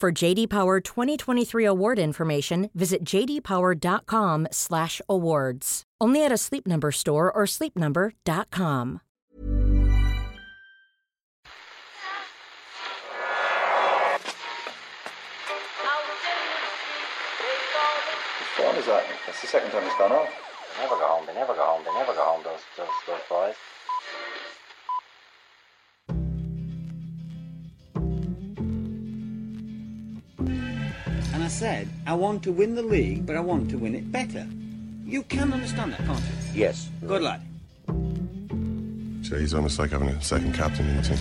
For JD Power 2023 award information, visit jdpower.com/awards. Only at a Sleep Number store or sleepnumber.com. What is that? That's the second time it's gone off. They never go home. They never go home. They never go home. Those those those boys. I said, I want to win the league, but I want to win it better. You can understand that, can't you? Yes. Good lad. So he's almost like having a second captain in the team.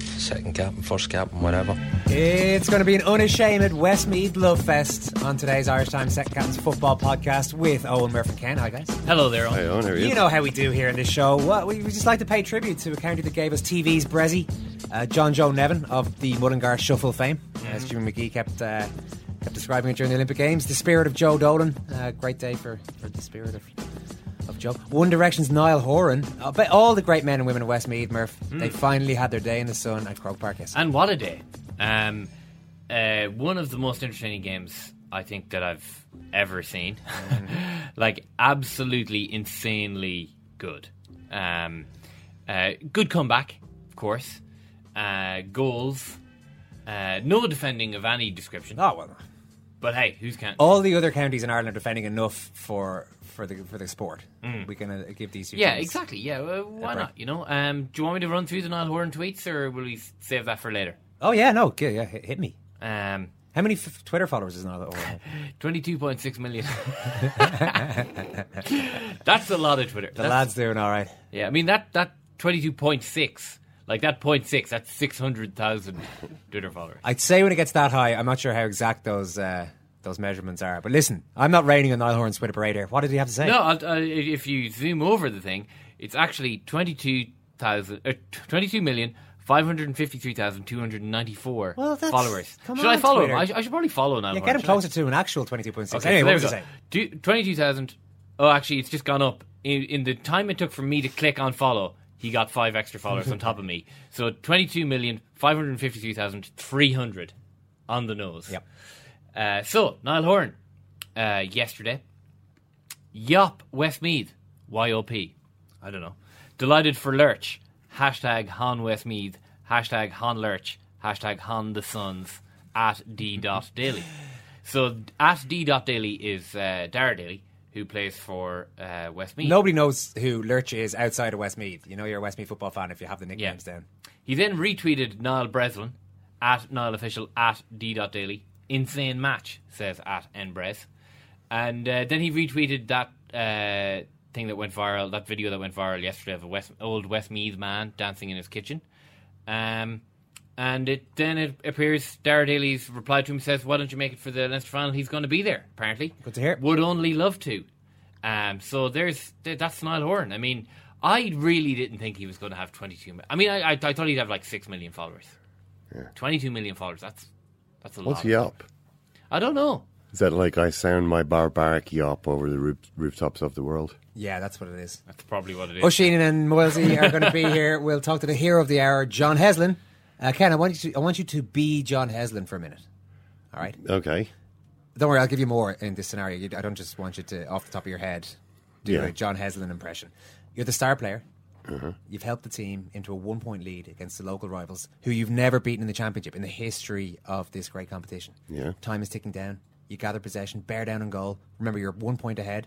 Second captain, first captain, whatever. It's going to be an unashamed Westmeath Love Fest on today's Irish Times Second Captain's Football Podcast with Eoin Murphy and Ken. Hi, guys. Hello there, Eoin. Hey, Eoin, how are you? You know how we do here in this show. Well, we, we just like to pay tribute to a county that gave us TV's Bressie, uh, John Joe Nevin of the Mullingar Shuffle fame, as Jimmy Magee kept uh, kept describing it during the Olympic Games. The spirit of Joe Dolan. Uh, great day for, for the spirit of of Joe. One Direction's Niall Horan. But all the great men and women of Westmeath, Murph, they finally had their day in the sun at Croke Park yesterday. And what a day. Um, uh, one of the most entertaining games I think that I've ever seen. like, absolutely insanely good. Um, uh, good comeback, of course. Uh, goals. Uh, no defending of any description. Oh, well. But hey, who's counting? All the other counties in Ireland are defending enough for for the for the sport. We can uh, give these. two Mm. Yeah, exactly. Yeah, why not? You know, um, do you want me to run through the Niall Horan tweets, or will we save that for later? Oh yeah, no, yeah, yeah, hit, me. Um, How many f- Twitter followers is now? that? twenty-two point six million. That's a lot of Twitter. The That's- lads doing all right. Yeah, I mean that that twenty-two point six, like that point six, that's six hundred thousand Twitter followers. I'd say when it gets that high, I'm not sure how exact those uh, those measurements are. But listen, I'm not raining on Niall Horan's Twitter parade here. What did he have to say? No, uh, if you zoom over the thing, it's actually twenty-two thousand, uh, twenty-two million. 553,294 Well, followers. should on, I follow Twitter. him? I, sh- I should probably follow now. yeah, get him closer to an actual 22.6. Okay, anyway, so what there was we he go. saying? Do- 22,000. Oh, actually, it's just gone up. In, in the time it took for me to click on follow, he got five extra followers on top of me. So 22,553,300 on the nose. Yep. Uh, so, Niall Horan, uh, yesterday. Yop Westmeath, YOP. I don't know. Delighted for Lurch. Hashtag Han Westmeath. Hashtag Han Lurch. Hashtag Han the Sons. At D. dot Daily. So at D. dot Daily is uh, Dara Daly, who plays for uh, Westmeath. Nobody knows who Lurch is outside of Westmeath. You know you're a Westmeath football fan if you have the nicknames down. He then retweeted Niall Breslin at Niall Official at D. dot Daily. Insane match, says at Nbrez. And uh, then he retweeted that uh, thing that went viral, that video that went viral yesterday of a West, old Westmeath man dancing in his kitchen. Um, and it then it appears Dara Daly's reply to him says, "Why don't you make it for the Leinster final? He's going to be there. Apparently, Good to hear. Would only love to." Um, so there's that's Niall Horan. I mean, I really didn't think he was going to have 22. mi- I mean, I, I, I thought he'd have like six million followers. Yeah. 22 million followers. That's that's a lot. What's lot. yop? I don't know. Is that like I sound my barbaric yop over the roof, rooftops of the world? Yeah, that's what it is. That's probably what it is. Oisin and Moylesy are going to be here. We'll talk to the hero of the hour, John Heslin. Uh, Ken, I want you to I want you to be John Heslin for a minute. All right. Okay. Don't worry, I'll give you more in this scenario. I don't just want you to, off the top of your head, do Yeah. a John Heslin impression. You're the star player. You've helped the team into a one point lead against the local rivals who you've never beaten in the championship in the history of this great competition. Yeah. Time is ticking down. You gather possession, bear down on goal. Remember, you're one point ahead.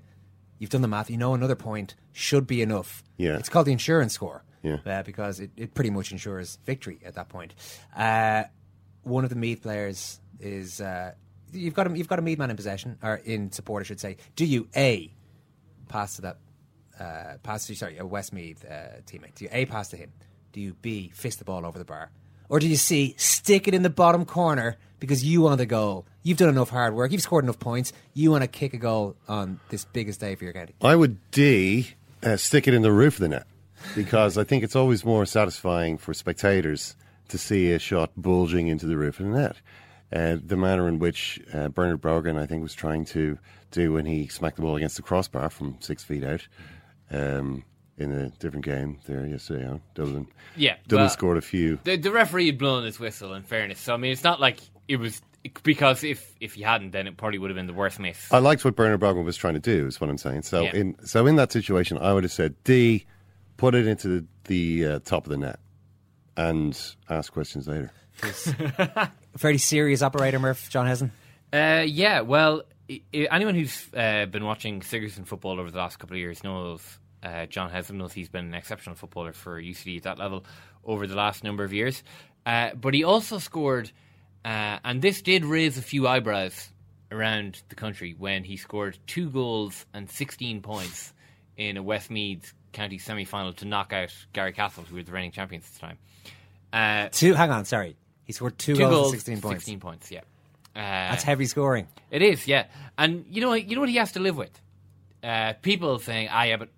You've done the math. You know another point should be enough. Yeah. It's called the insurance score. Yeah. Uh, because it, it pretty much ensures victory at that point. Uh, one of the Meath players is. Uh, you've got a, you've got a Meath man in possession, or in support, I should say. Do you A, pass to that uh, pass to sorry a Westmeath uh, teammate? Do you A pass to him? Do you B fist the ball over the bar, or do you C stick it in the bottom corner because you want a goal? You've done enough hard work. You've scored enough points. You want to kick a goal on this biggest day for your county. I would D uh, stick it in the roof of the net because I think it's always more satisfying for spectators to see a shot bulging into the roof of the net. Uh, the manner in which uh, Bernard Brogan, I think, was trying to do when he smacked the ball against the crossbar from six feet out um, in a different game there yesterday? Dublin. Yeah, Dublin scored a few. The, the referee had blown his whistle. In fairness, so I mean, it's not like it was because if if he hadn't, then it probably would have been the worst miss. I liked what Bernard Brogan was trying to do. Is what I'm saying. So Yeah. in so in that situation, I would have said D, put it into the, the uh, top of the net, and ask questions later. Very serious operator, Murph John Heslin. Uh, yeah, well, i- i- anyone who's uh, been watching Sigerson football over the last couple of years knows uh, John Heslin knows he's been an exceptional footballer for UCD at that level over the last number of years. Uh, but he also scored, uh, and this did raise a few eyebrows around the country when he scored two goals and 16 points in a Westmeath County semi final to knock out Garrycastle, who were the reigning champions at the time. Uh, Two. Hang on, sorry. He scored two, two goals, goals, and sixteen points. 16 points, yeah. Uh, That's heavy scoring. it is, yeah. And you know, what- you know what he has to live with? Uh, people saying, "Ah, yeah, but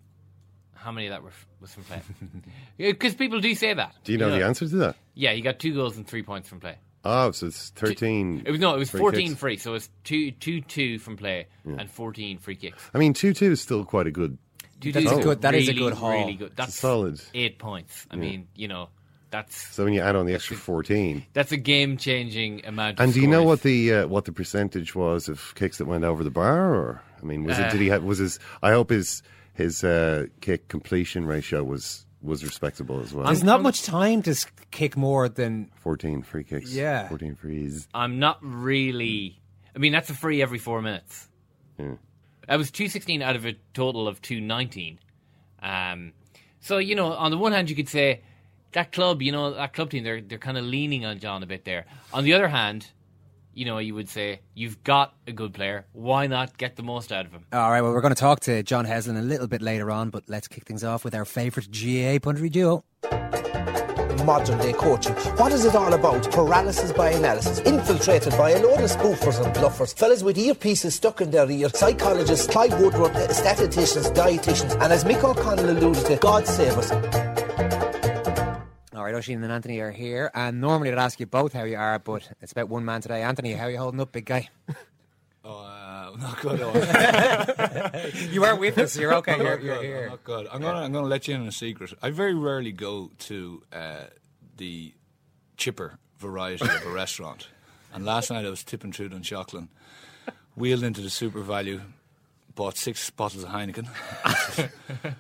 how many of that were, was from play?" Because people do say that. Do you know the answer to that? Yeah, he got two goals and three points from play. Oh, so it's thirteen. It was no, it was free fourteen kicks. free, so it was two, two, two from play and fourteen free kicks. I mean, two two is still quite a good. Two That's twos a good- that is a really, good haul. Really good. That's solid. eight points. I mean, you know, that's So when you add on the extra fourteen, that's a game-changing amount. Of and do you know what the uh, what the percentage was of kicks that went over the bar? Or I mean, was it? Did he have? Was his? I hope his his uh, kick completion ratio was was respectable as well. There's not much time to kick more than Fourteen free kicks. Yeah. fourteen frees. I'm not really. I mean, that's a free every four minutes. That was 216 out of a total of 219. Um, so, you know, on the one hand, you could say that club, you know, that club team, they're, they're kind of leaning on John a bit there. On the other hand, you know, you would say, you've got a good player. Why not get the most out of him? All right, well, we're going to talk to John Heslin a little bit later on, but let's kick things off with our favourite GA puntery duo. Modern day coaching. What is it all about? Paralysis by analysis, infiltrated by a load of spoofers and bluffers, fellas with earpieces stuck in their ear, psychologists, Clive Woodward, statisticians, dietitians, and as Mick O'Connell alluded to, God save us. All right, Oisin and Anthony are here, and normally I'd ask you both how you are, but it's about one man today. Anthony, how are you holding up, big guy? Oh, uh, not good. You are with us. You're okay. You're, you're here. I'm not good. I'm gonna I'm gonna let you in on a secret. I very rarely go to uh, the chipper variety of a restaurant. And last night I was tipping through Dunshaughlin, wheeled into the SuperValu, bought six bottles of Heineken,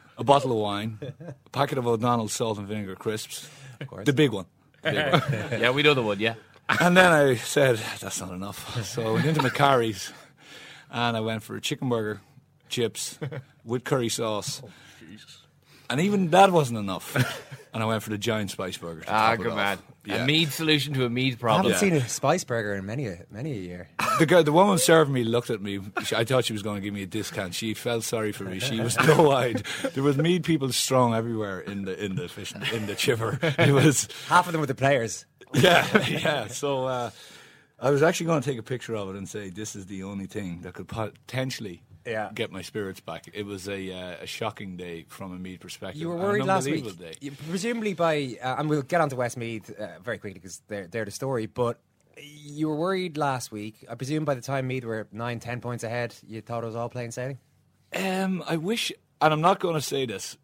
a bottle of wine, a packet of O'Donnell's salt and vinegar crisps, the big one. the big one. yeah, we know the one, yeah. And then I said, that's not enough. So I went into McCarry's and I went for a chicken burger, chips with curry sauce. And even that wasn't enough. And I went for the giant spice burger. to Ah, top it good man. Yeah. A Meath solution to a Meath problem. I haven't seen a spice burger in many a, many a year. The, girl, the woman serving me looked at me. She, I thought she was going to give me a discount. She felt sorry for me. She was doe-eyed. There was Meath people strong everywhere in the in the fish in the chiver. It was Half of them were the players. yeah, yeah. So uh, I was actually going to take a picture of it and say this is the only thing that could potentially Yeah. get my spirits back. It was a, uh, a shocking day from a Meath perspective. You were worried last week, Day. You- presumably by, uh, and we'll get on to Westmeath uh, very quickly because they're, they're the story, but you were worried last week. I presume by the time Meath were nine, ten points ahead, you thought it was all plain sailing? Um, I wish, and I'm not going to say this,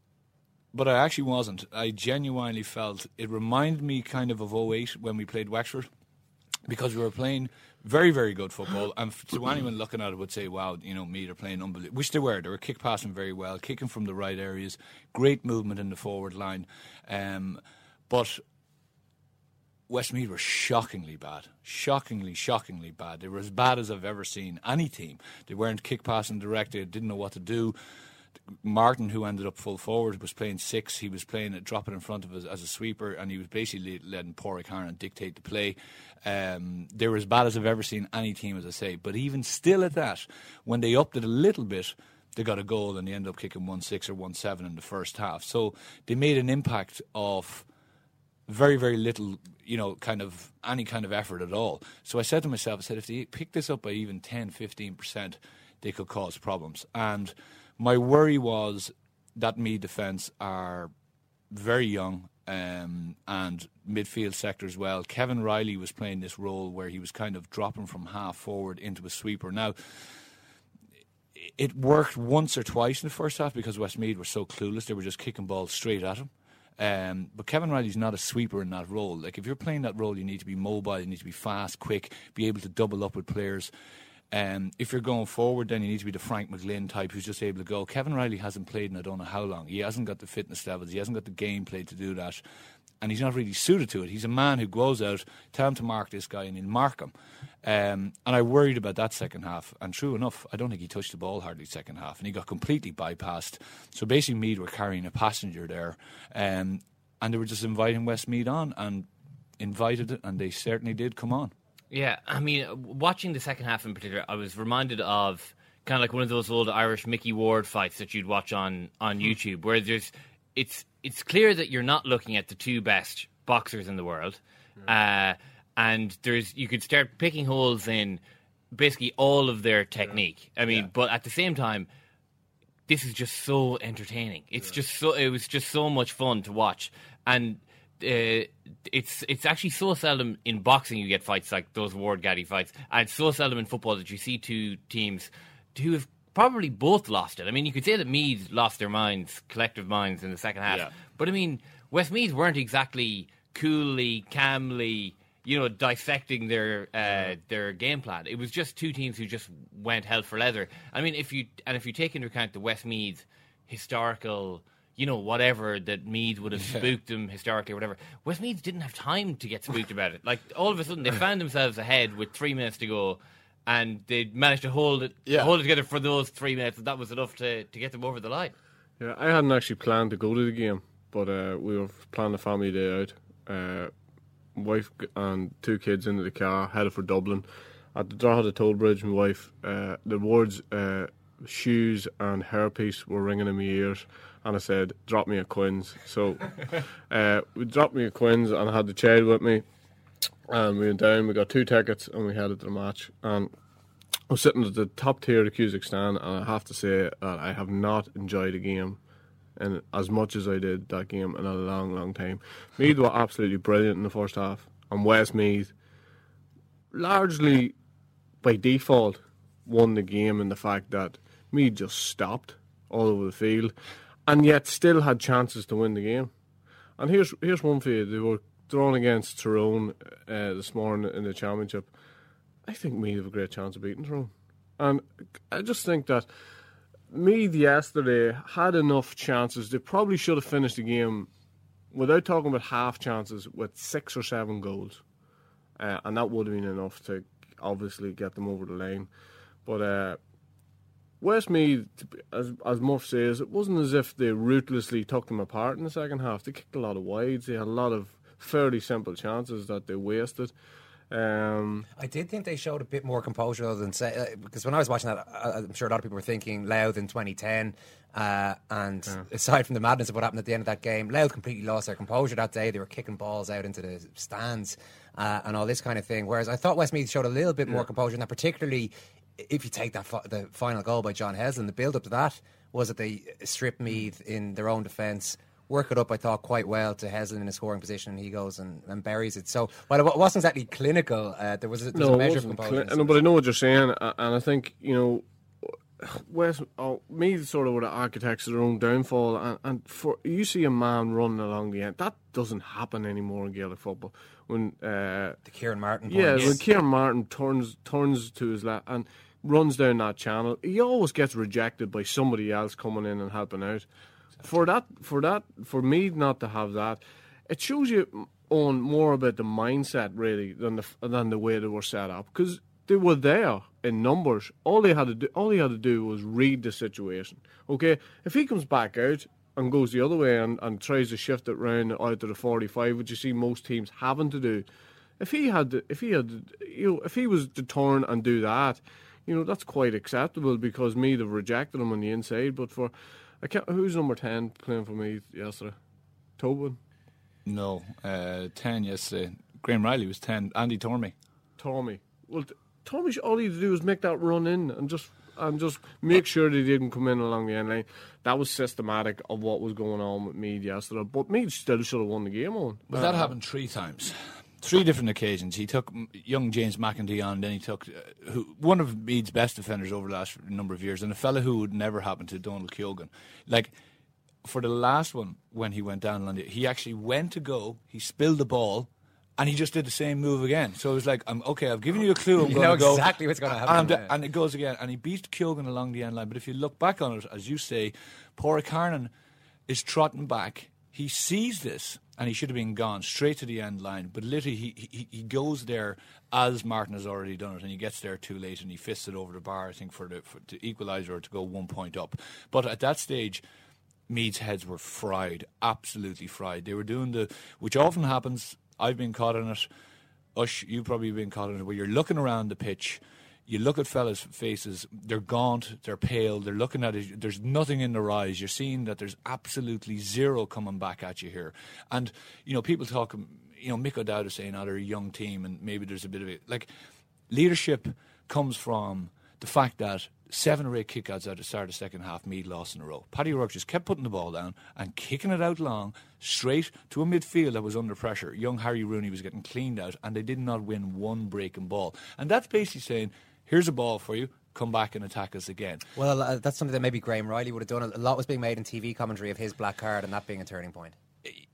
but I actually wasn't. I genuinely felt it reminded me kind of of 08 when we played Wexford. Because we were playing very, very good football. And to anyone looking at it would say, wow, you know, Meath are playing unbelievable. Which they were. They were kick passing very well, kicking from the right areas, great movement in the forward line. Um, but Westmeath were shockingly bad. Shockingly, shockingly bad. They were as bad as I've ever seen any team. They weren't kick passing direct, they didn't know what to do. Martin, who ended up full forward, was playing six. He was playing it, dropping in front of us as a sweeper, and he was basically letting Padraig Harnan dictate the play. Um, they were as bad as I've ever seen any team, as I say. But even still at that, when they upped it a little bit, they got a goal and they ended up kicking 1 6 or 1 7 in the first half. So they made an impact of very, very little, you know, kind of any kind of effort at all. So I said to myself, I said, if they pick this up by even 10, 15%, they could cause problems. And my worry was that me defence are very young um, and midfield sector as well. Kevin Reilly was playing this role where he was kind of dropping from half forward into a sweeper. Now, it worked once or twice in the first half because Westmeath were so clueless; they were just kicking balls straight at him. Um, but Kevin Reilly's not a sweeper in that role. Like if you're playing that role, you need to be mobile, you need to be fast, quick, be able to double up with players. Um, if you're going forward, then you need to be the Frank McGlynn type who's just able to go. Kevin Reilly hasn't played in I don't know how long. He hasn't got the fitness levels. He hasn't got the gameplay to do that. And he's not really suited to it. He's a man who goes out, tell him to mark this guy, and he'll mark him. Um, and I worried about that second half. And true enough, I don't think he touched the ball hardly second half. And he got completely bypassed. So basically, Meath were carrying a passenger there. Um, and they were just inviting Westmeath on and invited it, and they certainly did come on. Yeah, I mean, watching the second half in particular, I was reminded of kind of like one of those old Irish Micky Ward fights that you'd watch on on Hmm. YouTube, where there's it's it's clear that you're not looking at the two best boxers in the world, uh, and there's you could start picking holes in basically all of their technique. I mean, but at the same time, this is just so entertaining. It's just so it was just so much fun to watch, and uh, it's it's actually so seldom in boxing you get fights like those Ward Gatti fights, and it's so seldom in football that you see two teams who have probably both lost it. I mean, you could say that Meath's lost their minds, collective minds, in the second half, Yeah. but I mean, Westmeath weren't exactly coolly, calmly. You know, dissecting their uh, their game plan. It was just two teams who just went hell for leather. I mean, if you and if you take into account the Westmeath historical, you know, whatever that Meath would have spooked them historically or whatever. Westmeath didn't have time to get spooked about it. Like all of a sudden, they found themselves ahead with three minutes to go, and they managed to hold it, Yeah. hold it together for those three minutes. And that was enough to, to get them over the line. Yeah, I hadn't actually planned to go to the game, but uh, we were planning a family day out. Uh, wife and two kids into the car, headed for Dublin. At the Drogheda the toll bridge, my wife, uh, the words uh, shoes and hairpiece were ringing in my ears, and I said, "Drop me a Quins." So uh, we dropped me a Quins, and I had the child with me, and we went down. We got two tickets, and we headed to the match. And I was sitting at the top tier of the Cusack stand, and I have to say that I have not enjoyed a game and as much as I did that game in a long, long time. Meath were absolutely brilliant in the first half, and Westmeath largely by default won the game in the fact that Meath just stopped all over the field, and yet still had chances to win the game. And here's here's one for you: they were drawn against Tyrone uh, this morning in the championship. I think Meath have a great chance of beating Tyrone, and I just think that. Meath yesterday had enough chances. They probably should have finished the game without talking about half chances with six or seven goals, uh, and that would have been enough to obviously get them over the line. But uh, Westmeath, as as Murph says, it wasn't as if they ruthlessly took them apart in the second half. They kicked a lot of wides. They had a lot of fairly simple chances that they wasted. Um, I did think they showed a bit more composure than say uh, because when I was watching that, I, I'm sure a lot of people were thinking Louth in 2010. Uh, and aside from the madness of what happened at the end of that game, Louth completely lost their composure that day. They were kicking balls out into the stands uh, and all this kind of thing. Whereas I thought Westmeath showed a little bit more Yeah. composure, and that particularly if you take that the final goal by John Heslin, the build up to that was that they stripped Meath in their own defence. Work it up, I thought, quite well to Heslin in a scoring position, and he goes and, and buries it. So, while it wasn't exactly clinical, uh, there was a, there was no, a measure of composure. cli- no, but I know what you're saying, and I think you know West, oh, me sort of were the architects of their own downfall, and, and for you see a man running along the end, that doesn't happen anymore in Gaelic football. When uh, the Kieran Martin, yeah, when Kieran Martin turns turns to his left and runs down that channel, he always gets rejected by somebody else coming in and helping out. For that, for that, for me not to have that, it shows you on more about the mindset really than the than the way they were set up because they were there in numbers. All they had to do, all he had to do was read the situation. Okay, if he comes back out and goes the other way and, and tries to shift it round out to the forty-five, which you see most teams having to do, if he had, to, if he had, you know, if he was to turn and do that, you know, that's quite acceptable because Meath have rejected him on the inside. But for, I can't, who's number ten playing for me yesterday? Tobin. No, uh, ten yesterday. Graham Reilly was ten. Andy Tormey. Tormey. Well, Tommy, all he had to do was make that run in and just and just make sure they didn't come in along the end line. That was systematic of what was going on with Meath yesterday. But Meath still should have won the game on. But uh, that happened three times. Three different occasions. He took young James McEntee on, then he took uh, who, one of Meath's best defenders over the last number of years, and a fella who would never happen to Donal Keogan. Like, for the last one, when he went down, he actually went to go, he spilled the ball, and he just did the same move again. So it was like, I'm okay. I've given you a clue. I'm you going know to go exactly what's going to happen, and, and, it goes again. And he beat Keogan along the end line. But if you look back on it, as you say, Padraig Harnan is trotting back. He sees this, and he should have been gone straight to the end line. But literally, he, he he goes there as Martin has already done it, and he gets there too late, and he fists it over the bar. I think for the for, to equalise or to go one point up. But at that stage. Meath's heads were fried, absolutely fried. They were doing the, which often happens. I've been caught in it. Ush, you've probably been caught in it, where you're looking around the pitch, you look at fellas' faces, they're gaunt, they're pale, they're looking at it, there's nothing in their eyes. You're seeing that there's absolutely zero coming back at you here. And, you know, people talk, you know, Mick O'Dowd is saying, oh, they're a young team and maybe there's a bit of it. Like, leadership comes from the fact that seven or eight kickouts at the start of the second half, Meath lost in a row. Paddy O'Rourke just kept putting the ball down and kicking it out long, straight to a midfield that was under pressure. Young Harry Rooney was getting cleaned out, and they did not win one breaking ball. And that's basically saying, here's a ball for you. Come back and attack us again. Well, uh, that's something that maybe Graham Reilly would have done. A lot was being made in TV commentary of his black card and that being a turning point.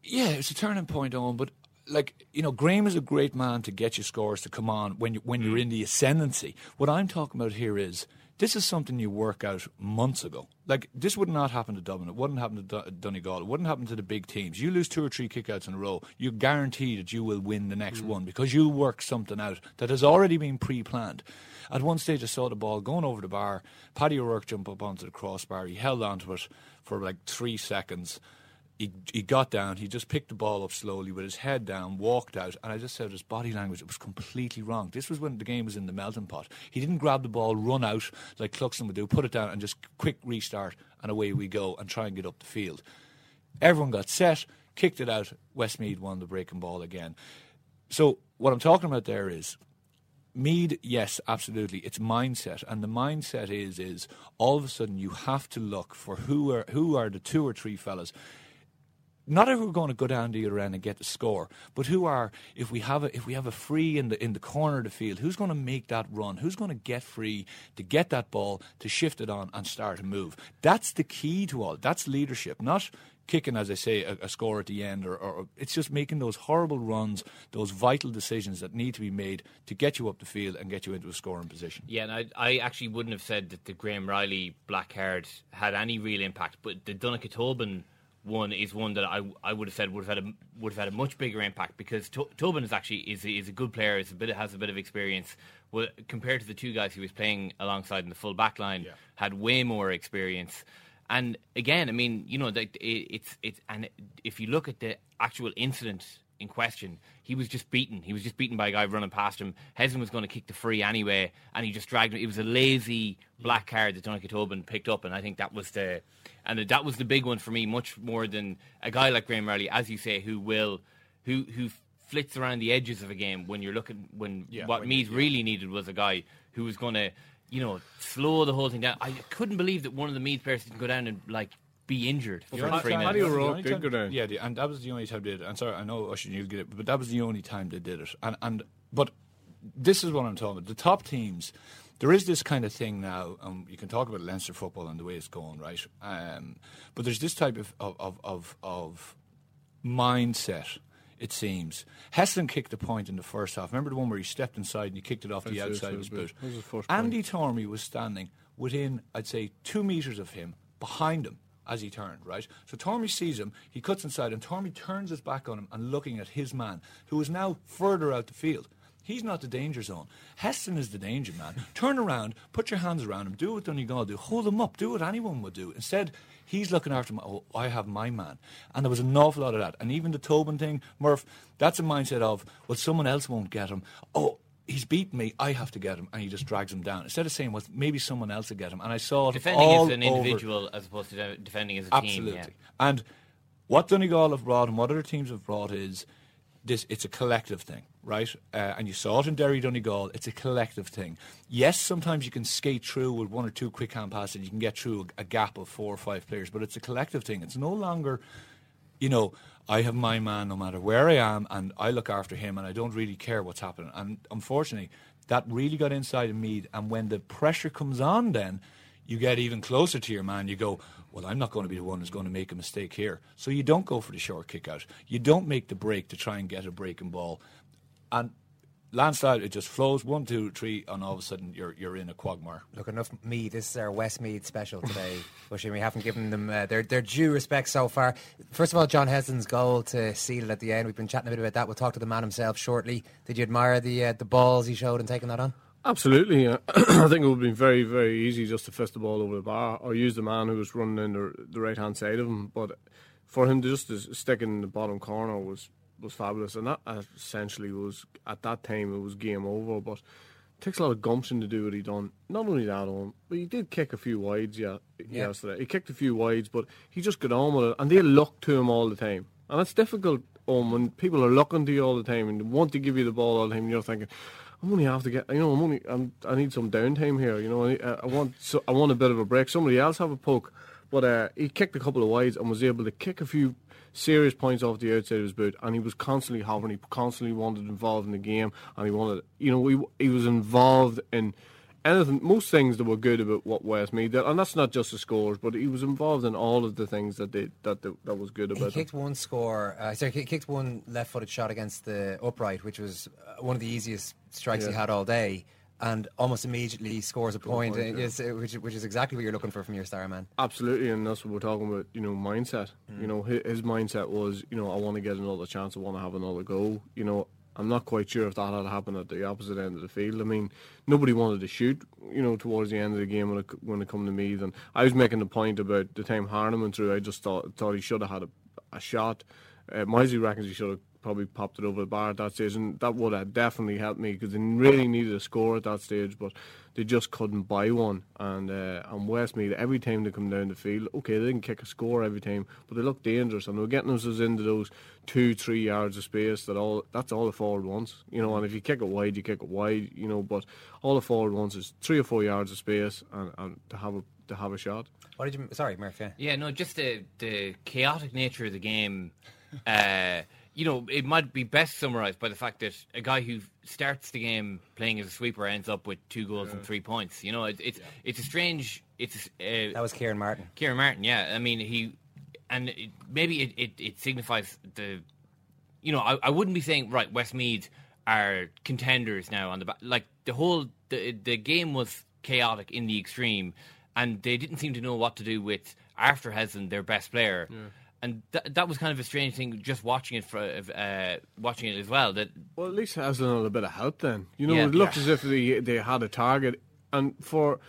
Yeah, it's a turning point on, but like you know, Graham is a great man to get you scores to come on when you when you're in the ascendancy. What I'm talking about here is this is something you work out months ago. Like this would not happen to Dublin. It wouldn't happen to Do- Donegal. It wouldn't happen to the big teams. You lose two or three kickouts in a row, you guarantee that you will win the next mm. one because you work something out that has already been pre-planned. At one stage, I saw the ball going over the bar. Paddy O'Rourke jumped up onto the crossbar. He held onto it for like three seconds he, he got down, he just picked the ball up slowly with his head down, walked out, and I just said his body language, it was completely wrong. This was when the game was in the melting pot. He didn't grab the ball, run out like Cluxton would do, put it down and just quick restart, and away we go and try and get up the field. Everyone got set, kicked it out, Westmeath won the breaking ball again. So what I'm talking about there is Meath, yes, absolutely. It's mindset, and the mindset is is all of a sudden you have to look for who are who are the two or three fellas not who are going to go down the other end and get the score, but who are if we have a if we have a free in the in the corner of the field, who's going to make that run? Who's going to get free to get that ball to shift it on and start a move? That's the key to all. That's leadership, not kicking, as I say, a, a score at the end, or, or, it's just making those horrible runs, those vital decisions that need to be made to get you up the field and get you into a scoring position. Yeah, and I, I actually wouldn't have said that the Graham Reilly black card had any real impact, but the Donncha Tobin one is one that I, I would have said would have had a would have had a much bigger impact because to- Tobin is actually is is a good player, is a bit has a bit of experience. Well, compared to the two guys he was playing alongside in the full back line, yeah. had way more experience. And again, I mean, you know, it, it's it's and if you look at the actual incident in question, he was just beaten. He was just beaten by a guy running past him. Heslin was going to kick the free anyway, and he just dragged him. It was a lazy black card that Donncha Tobin picked up, and I think that was the and that was the big one for me, much more than a guy like Graham Reilly, as you say, who will who who flits around the edges of a game when you're looking when yeah, what when yeah. really needed was a guy who was going to you know slow the whole thing down. I couldn't believe that one of the Meath players didn't go down and like be injured for three minutes. Paddy O'Rourke did go down. Yeah, and that was the only time they did it. And sorry, I know Usher, you'll get it, but that was the only time they did it. And and but this is what I'm talking about. The top teams there is this kind of thing now. Um, you can talk about Leinster football and the way it's going, right? Um, but there's this type of of of, of, of mindset. It seems Heslin kicked a point in the first half. Remember the one where he stepped inside and he kicked it off the That's it, outside of his so it was- boot. that was his first point. Andy Tormey was standing within, I'd say, two meters of him, behind him as he turned, right? So Tormey sees him, he cuts inside, and Tormey turns his back on him and looking at his man, who is now further out the field. He's not the danger zone. Heslin is the danger man. Turn around, put your hands around him, do what Donegal do, hold him up, do what anyone would do. Instead, he's looking after him. Oh, I have my man. And there was an awful lot of that. And even the Tobin thing, Murph, that's a mindset of, well, someone else won't get him. Oh, he's beaten me, I have to get him. And he just drags him down. Instead of saying, well, maybe someone else will get him. And I saw it Defending all as an over- individual as opposed to de- defending as a team. Absolutely. team. And what Donegal have brought and what other teams have brought is this. It's a collective thing, right? Uh, and you saw it in Derry Donegal. It's a collective thing. Yes, sometimes you can skate through with one or two quick hand passes. and You can get through a, a gap of four or five players, but it's a collective thing. It's no longer, you know. I have my man no matter where I am, and I look after him, and I don't really care what's happening. And unfortunately, that really got inside of me. And when the pressure comes on, then you get even closer to your man. You go, well, I'm not going to be the one who's going to make a mistake here. So you don't go for the short kick out. You don't make the break to try and get a breaking ball. And landslide, it just flows one, two, three, and all of a sudden you're you're in a quagmire. Look, enough Meath. This is our Westmeath special today. Bushy, we haven't given them uh, their, their due respect so far. First of all, John Heslin's goal to seal it at the end. We've been chatting a bit about that. We'll talk to the man himself shortly. Did you admire the uh, the balls he showed in taking that on? Absolutely. Yeah. I think it would have been very, very easy just to fist the ball over the bar or use the man who was running in the, the right hand side of him. But for him to just to stick in the bottom corner was, was fabulous. And that essentially was, at that time, it was game over. But it takes a lot of gumption to do what he done. Not only that, on, but he did kick a few wides yeah, Yeah. yesterday. He kicked a few wides, but he just got on with it. And they look to him all the time. And it's difficult um, when people are looking to you all the time and want to give you the ball all the time. And you're thinking, I'm only have to get, you know, I'm only, I'm, I need some downtime here. You know, I, I want, so, I want a bit of a break. Somebody else have a poke, but uh, he kicked a couple of wides and was able to kick a few serious points off the outside of his boot. And he was constantly hovering. He constantly wanted involved in the game, and he wanted, you know, he, he was involved in anything, most things that were good about what Westmeath did, and that's not just the scores, but he was involved in all of the things that they that that, that was good He about. him. kicked one score. Uh, sorry, he kicked one left-footed shot against the upright, which was uh, one of the easiest strikes he had all day. And almost immediately scores a point, point, uh, yeah. yes, uh, which, which is exactly what you're looking for from your star man. Absolutely, and that's what we're talking about. You know, mindset. Mm. You know, his, his mindset was, you know, I want to get another chance. I want to have another go. You know, I'm not quite sure if that had happened at the opposite end of the field. I mean, nobody wanted to shoot. You know, towards the end of the game when it when it come to me, Then I was making the point about the time Harnan went through. I just thought thought he should have had a, a shot. Uh, Moylesy reckons he should have probably popped it over the bar at that stage, and that would have definitely helped me because they really needed a score at that stage, but they just couldn't buy one. And uh, and Westmeath, every time they come down the field, okay, they didn't kick a score every time, but they looked dangerous, and they were getting themselves into those two, three yards of space. That all that's all the forward wants, you know. And if you kick it wide, you kick it wide, you know. But all the forward wants is three or four yards of space, and, and to have a to have a shot. What did you? Sorry, Murph. Yeah. Yeah, no, just the the chaotic nature of the game. Uh, you know, it might be best summarised by the fact that a guy who starts the game playing as a sweeper ends up with two goals and three points. You know, it, it's it's a strange. It's uh, That was Kieran Martin. Kieran Martin, yeah. I mean, he and it, maybe it, it, it signifies the. You know, I, I wouldn't be saying right. Westmeath are contenders now on the back. Like the whole the the game was chaotic in the extreme, and they didn't seem to know what to do with after Heslin, their best player. And th- that was kind of a strange thing, just watching it for uh, watching it as well. That Well, at least Heslin had a bit of help then. You know, Yeah. it looked Yeah. as if they they had a target. And for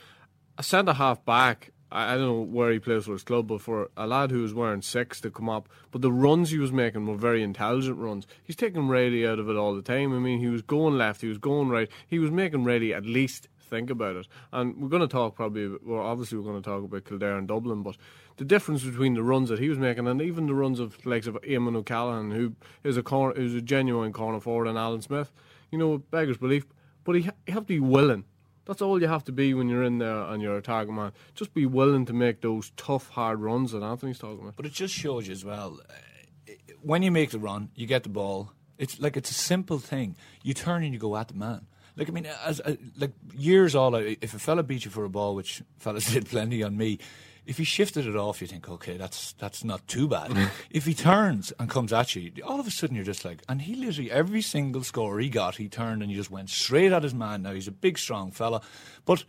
a centre half back, I, I don't know where he plays for his club, but for a lad who was wearing six to come up, but the runs he was making were very intelligent runs. He's taking Reilly out of it all the time. I mean, he was going left, he was going right. He was making Reilly at least think about it. And we're going to talk probably, well, obviously we're going to talk about Kildare and Dublin, but the difference between the runs that he was making and even the runs of the likes of Eamon O'Callaghan, who is a corner, who's a genuine corner forward, and Alan Smith, you know, beggars belief. But he, you have to be willing. That's all you have to be when you're in there and you're a target man. Just be willing to make those tough, hard runs that Anthony's talking about. But it just shows you as well. uh, when you make the run, you get the ball. It's like it's a simple thing. You turn and you go at the man. Like I mean, as uh, like years all, out, if a fella beat you for a ball, which fellas did plenty on me. If he shifted it off, you think, okay, that's that's not too bad. if he turns and comes at you, all of a sudden you're just like, and he literally every single score he got, he turned and he just went straight at his man. Now he's a big, strong fella, but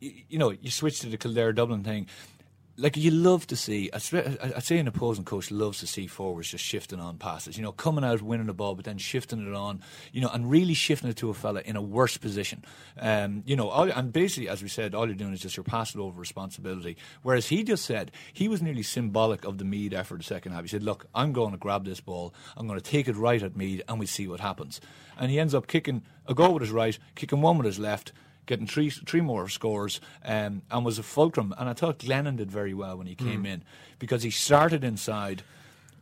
y- you know, you switch to the Kildare Dublin thing. Like you love to see, I'd say an opposing coach loves to see forwards just shifting on passes. You know, coming out winning the ball, but then shifting it on. You know, and really shifting it to a fella in a worse position. Um, you know, all, and basically, as we said, all you're doing is just you're over responsibility. Whereas he just said he was nearly symbolic of the Meath effort the second half. He said, "Look, I'm going to grab this ball. I'm going to take it right at Meath, and we see what happens." And he ends up kicking a goal with his right, kicking one with his left getting three three more scores um, and was a fulcrum. And I thought Glennon did very well when he came Mm. in because he started inside,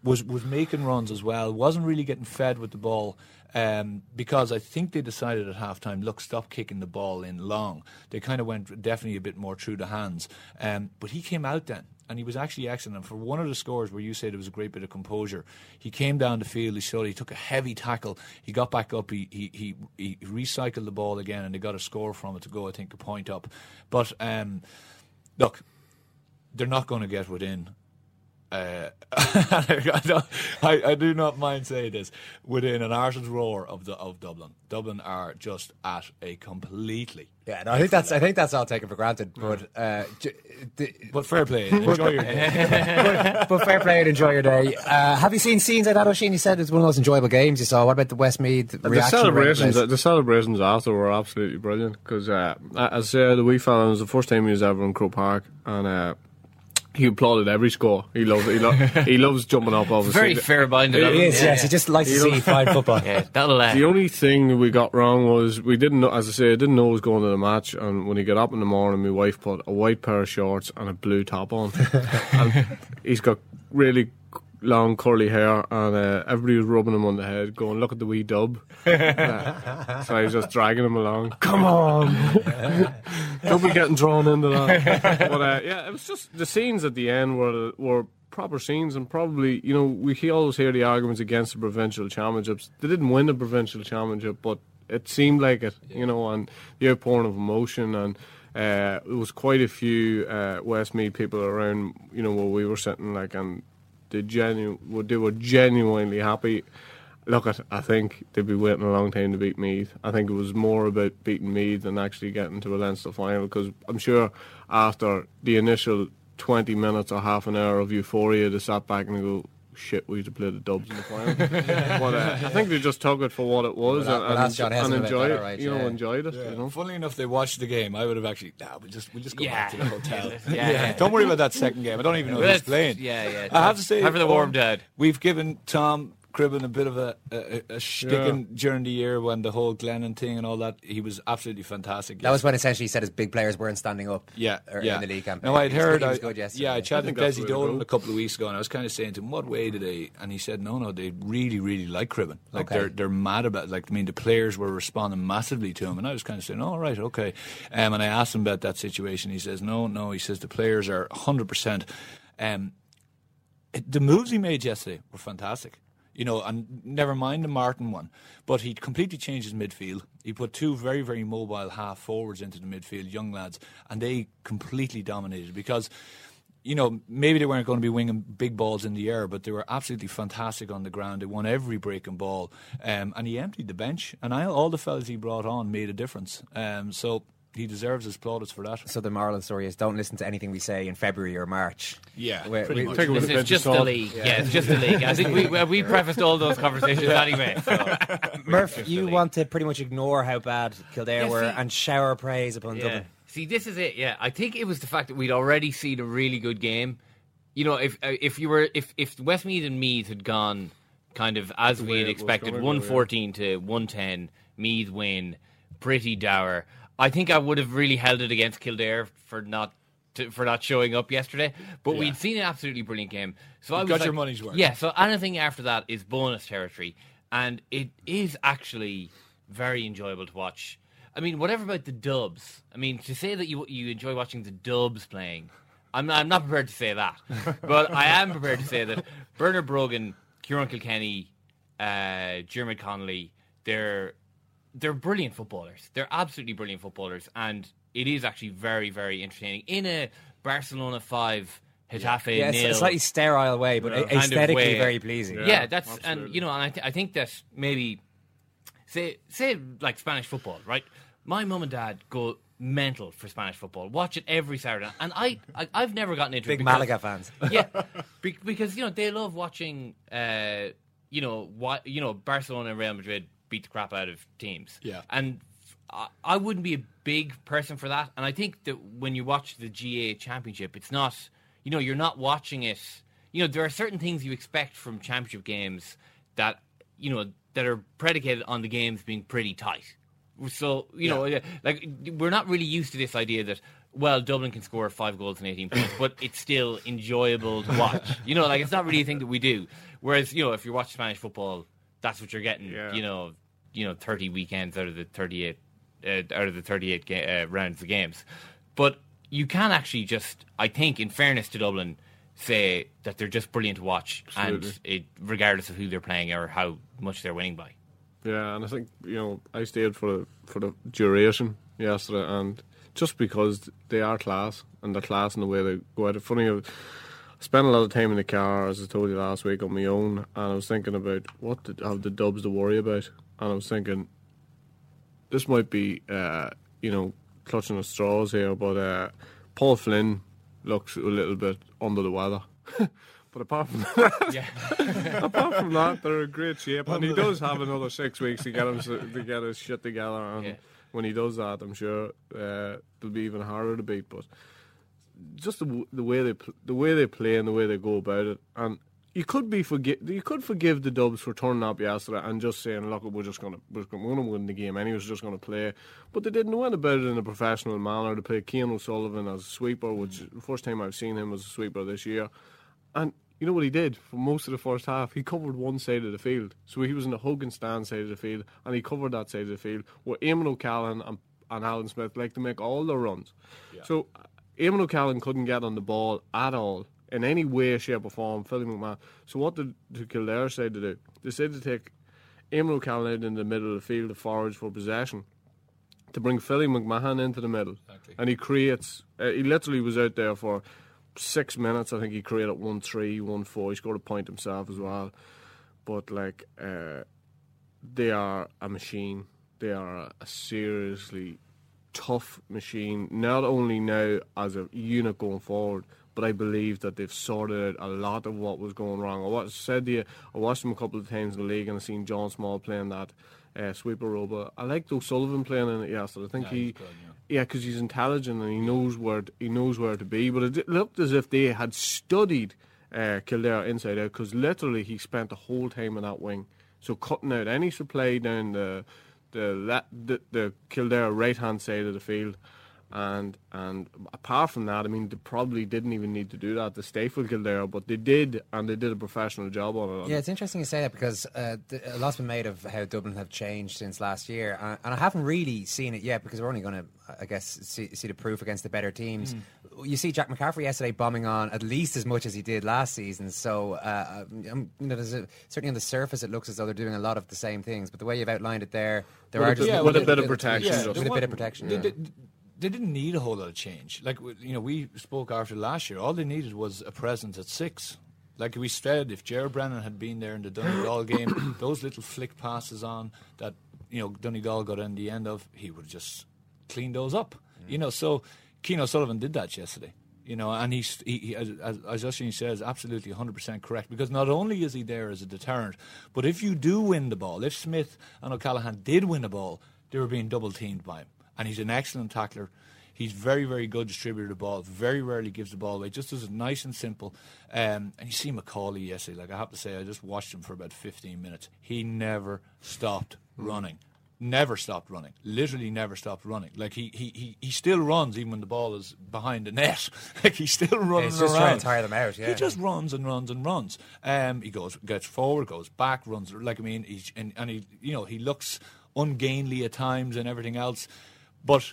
was was making runs as well, wasn't really getting fed with the ball. Um, because I think they decided at halftime, look, stop kicking the ball in long. They kind of went definitely a bit more through the hands. Um, but he came out then, and he was actually excellent. And for one of the scores where you said there was a great bit of composure, he came down the field. He showed he took a heavy tackle. He got back up. He he he, he recycled the ball again, and they got a score from it to go. I think a point up. But um, look, they're not going to get within. Uh, I, don't- I, I do not mind saying this within an arse's roar of the of Dublin. Dublin are just at a completely Yeah, no, I think that's I think that's all taken for granted. But uh, j- the, but fair play. Enjoy your day. but, but fair play and enjoy your day. Uh, have you seen scenes like that, Oisin? You said it's one of the most enjoyable games you saw. What about the Westmeath The reaction? around celebrations, place? the celebrations after were absolutely brilliant because, uh, as uh, the wee fella, it was the first time he was ever in Croke Park, and uh, he applauded every score. He loves, he, lo- he loves jumping up. Obviously, Very fair-minded of He him. is, yes. He just likes to He see loves- fine football. Yeah, that'll uh, The only thing we got wrong was we didn't know, as I say, I didn't know it was going to the match. And when he got up in the morning, my wife put a white pair of shorts and a blue top on. and he's got really long curly hair, and uh, everybody was rubbing him on the head, going, "Look at the wee dub." Uh, so I was just dragging him along. Come on, don't be getting drawn into that. but uh, yeah, it was just the scenes at the end were were proper scenes, and probably you know we he- always hear the arguments against the provincial championships. They didn't win the provincial championship, but it seemed like it, you know, and the outpouring of emotion and. Uh, there was quite a few uh, Westmeath people around, you know, where we were sitting, like, and they genu- they were genuinely happy. Look, at, I think they'd be waiting a long time to beat Meath. I think it was more about beating Meath than actually getting to a Leinster final because I'm sure after the initial 20 minutes or half an hour of euphoria, they sat back and go, shit, we had to play the Dubs in the final. but uh, I think they just took it for what it was Well, that- and, well, that's John and, and enjoyed it. right, you know, enjoyed it. You know? Funnily enough, they watched the game. I would have actually, nah, we'll just we'll just go Yeah. back to the hotel. Yeah. Yeah. Don't worry about that second game. I don't even know Well, who's playing. yeah, yeah. I have to say, Have for the warm um, dad. We've given Tom Cribbin a bit of a a, a sticking during the year when the whole Glennon thing and all that. He was absolutely fantastic. That was when essentially he said his big players weren't standing up. Yeah, yeah. in the league campaign. Now I'd He was heard, good- he was I- good yesterday. yeah, I chatted with that's Desi the way to Dolan a couple of weeks ago, and I was kind of saying to him, "What way did they?" And he said, "No, no, they really, really like Cribbin. Like Okay. they're they're mad about. Like I mean, the players were responding massively to him, and I was kind of saying, "All right, okay." Um, and I asked him about that situation. He says, "No, no." He says the players are hundred percent. Um, it- the moves he made yesterday were fantastic. You know, and never mind the Martin one, but he completely changed his midfield. He put two very, very mobile half forwards into the midfield, young lads, and they completely dominated because, you know, maybe they weren't going to be winging big balls in the air, but they were absolutely fantastic on the ground. They won every breaking ball, um, and he emptied the bench, and I, all the fellas he brought on made a difference. Um, so he deserves his plaudits for that. So the moral of the story is don't listen to anything we say in February or March. Yeah, We- pretty we- much. Take it with This a is pinch just the league. Yeah. it's just the league. I think we we- we prefaced all those conversations anyway. So. Murph, you want to pretty much ignore how bad Kildare Yeah, were see- and shower praise upon Yeah. Dublin. See, this is it. Yeah, I think it was the fact that we'd already seen a really good game. You know, if uh, if you were if if Westmeath and Meath had gone kind of as The we way had expected, gonna go, one yeah. to one ten, Meath win, pretty dour. I think I would have really held it against Kildare for not. To, for not showing up yesterday, but Yeah. we'd seen an absolutely brilliant game. So I You was got like- your money's worth. Yeah, so anything after that is bonus territory, and it is actually very enjoyable to watch. I mean, whatever about the dubs. I mean, to say that you you enjoy watching the dubs playing, I'm not, I'm not prepared to say that, but I am prepared to say that Bernard Brogan, Ciarán Kilkenny, uh, Diarmuid Connolly, they're they're brilliant footballers. They're absolutely brilliant footballers, and it is actually very, very entertaining. In a Barcelona five, Getafe Yeah, it's nil, a slightly sterile way, but kind of aesthetically way. very pleasing. Yeah, that's and you know, and I, th- I think that maybe say say like Spanish football, right? My mum and dad go mental for Spanish football. Watch it every Saturday, and I, I I've never gotten into it Big because- Malaga fans. yeah, be- because you know they love watching. Uh, you know what? You know Barcelona and Real Madrid beat the crap out of teams. Yeah. and I, I wouldn't be a big person for that. And I think that when you watch the GA Championship, it's not. You know, you're not watching it. You know, there are certain things you expect from championship games that you know that are predicated on the games being pretty tight. So you know, uh, like we're not really used to this idea that well, Dublin can score five goals in eighteen points, but it's still enjoyable to watch. You know, like it's not really a thing that we do. Whereas you know, if you watch Spanish football, that's what you're getting. You know, you know, thirty weekends out of the thirty-eight uh, out of the thirty-eight ga- uh, rounds of games. But you can actually just, I think, in fairness to Dublin, say that they're just brilliant to watch, and it, regardless of who they're playing or how much they're winning by. Yeah, and I think you know I stayed for the for the duration yesterday, and just because they are class and they're class in the way they go out. Of funny, I spent a lot of time in the car, as I told you last week, on my own, and I was thinking about what did, have the Dubs to worry about, and I was thinking this might be uh, you know clutching at straws here, but uh, Paul Flynn looks a little bit under the weather. But apart from that, apart from that, they're in great shape, and he does have another six weeks to get him to get his shit together. And Yeah. when he does that, I'm sure uh, it'll be even harder to beat. But just the, the way they the way they play and the way they go about it, and you could be forgi- you could forgive the Dubs for turning up yesterday and just saying, "Look, we're just gonna we're going to win the game anyway. We're just going to play." But they didn't win about it in a professional manner. They played Cian O'Sullivan as a sweeper, which is the first time I've seen him as a sweeper this year. And you know what he did for most of the first half? He covered one side of the field. So he was in the Hogan Stand side of the field, and he covered that side of the field where Eamon O'Callaghan and, and Alan Smith like to make all their runs. So uh, Eamon O'Callaghan couldn't get on the ball at all in any way, shape, or form. Philly McMahon. So what did the Kildare decide to do? They decided to take Eamon O'Callaghan in the middle of the field to forage for possession to bring Philly McMahon into the middle. And he creates, uh, he literally was out there for six minutes. I think he created 1 3, 1 4. He scored a point himself as well. But, like, uh, they are a machine. They are a seriously tough machine, not only now as a unit going forward, but I believe that they've sorted out a lot of what was going wrong. I said to you, I watched them a couple of times in the league and I've seen John Small playing that uh, sweeper role, but I liked O'Sullivan playing in it yesterday. I think he, yeah, because he's intelligent and he knows where t- he knows where to be. But it looked as if they had studied uh, Kildare inside out because literally he spent the whole time in that wing, so cutting out any supply down the the the, the Kildare right hand side of the field. And and apart from that, I mean, they probably didn't even need to do that to stay for Kildare, but they did, and they did a professional job on it. Yeah, it's interesting you say that because uh, a lot's been made of how Dublin have changed since last year, uh, and I haven't really seen it yet because we're only going to, I guess, see, see the proof against the better teams. You see Jack McCaffrey yesterday bombing on at least as much as he did last season. So, uh, um, you know, there's a, certainly on the surface it looks as though they're doing a lot of the same things, but the way you've outlined it there, there With a are bit- just with a little- bit of protection, tweaks. with a bit of protection. They, yeah. they, they didn't need a whole lot of change. Like you know, we spoke after last year. All they needed was a presence at six. Like we said, if Ger Brennan had been there in the Donegal game, those little flick passes on that you know Donegal got in the end of, he would just clean those up. Mm. You know, so Cian Sullivan did that yesterday. You know, and he's he, he as, as, Justin says, absolutely 100% correct. Because not only is he there as a deterrent, but if you do win the ball, if Smith and O'Callaghan did win the ball, they were being double teamed by him, and he's an excellent tackler. He's very, very good distributor of the ball. Very rarely gives the ball away. Just does it nice and simple. Um, and you see Macauley yesterday. Like I have to say, I just watched him for about 15 minutes. He never stopped running. Never stopped running. Literally never stopped running. Like he, he, he, he still runs even when the ball is behind the net. like he's still running he's just around. trying to tire them out, yeah. He just runs and runs and runs. Um, he goes gets forward, goes back, runs. Like I mean, he's and, and he you know he looks ungainly at times and everything else, but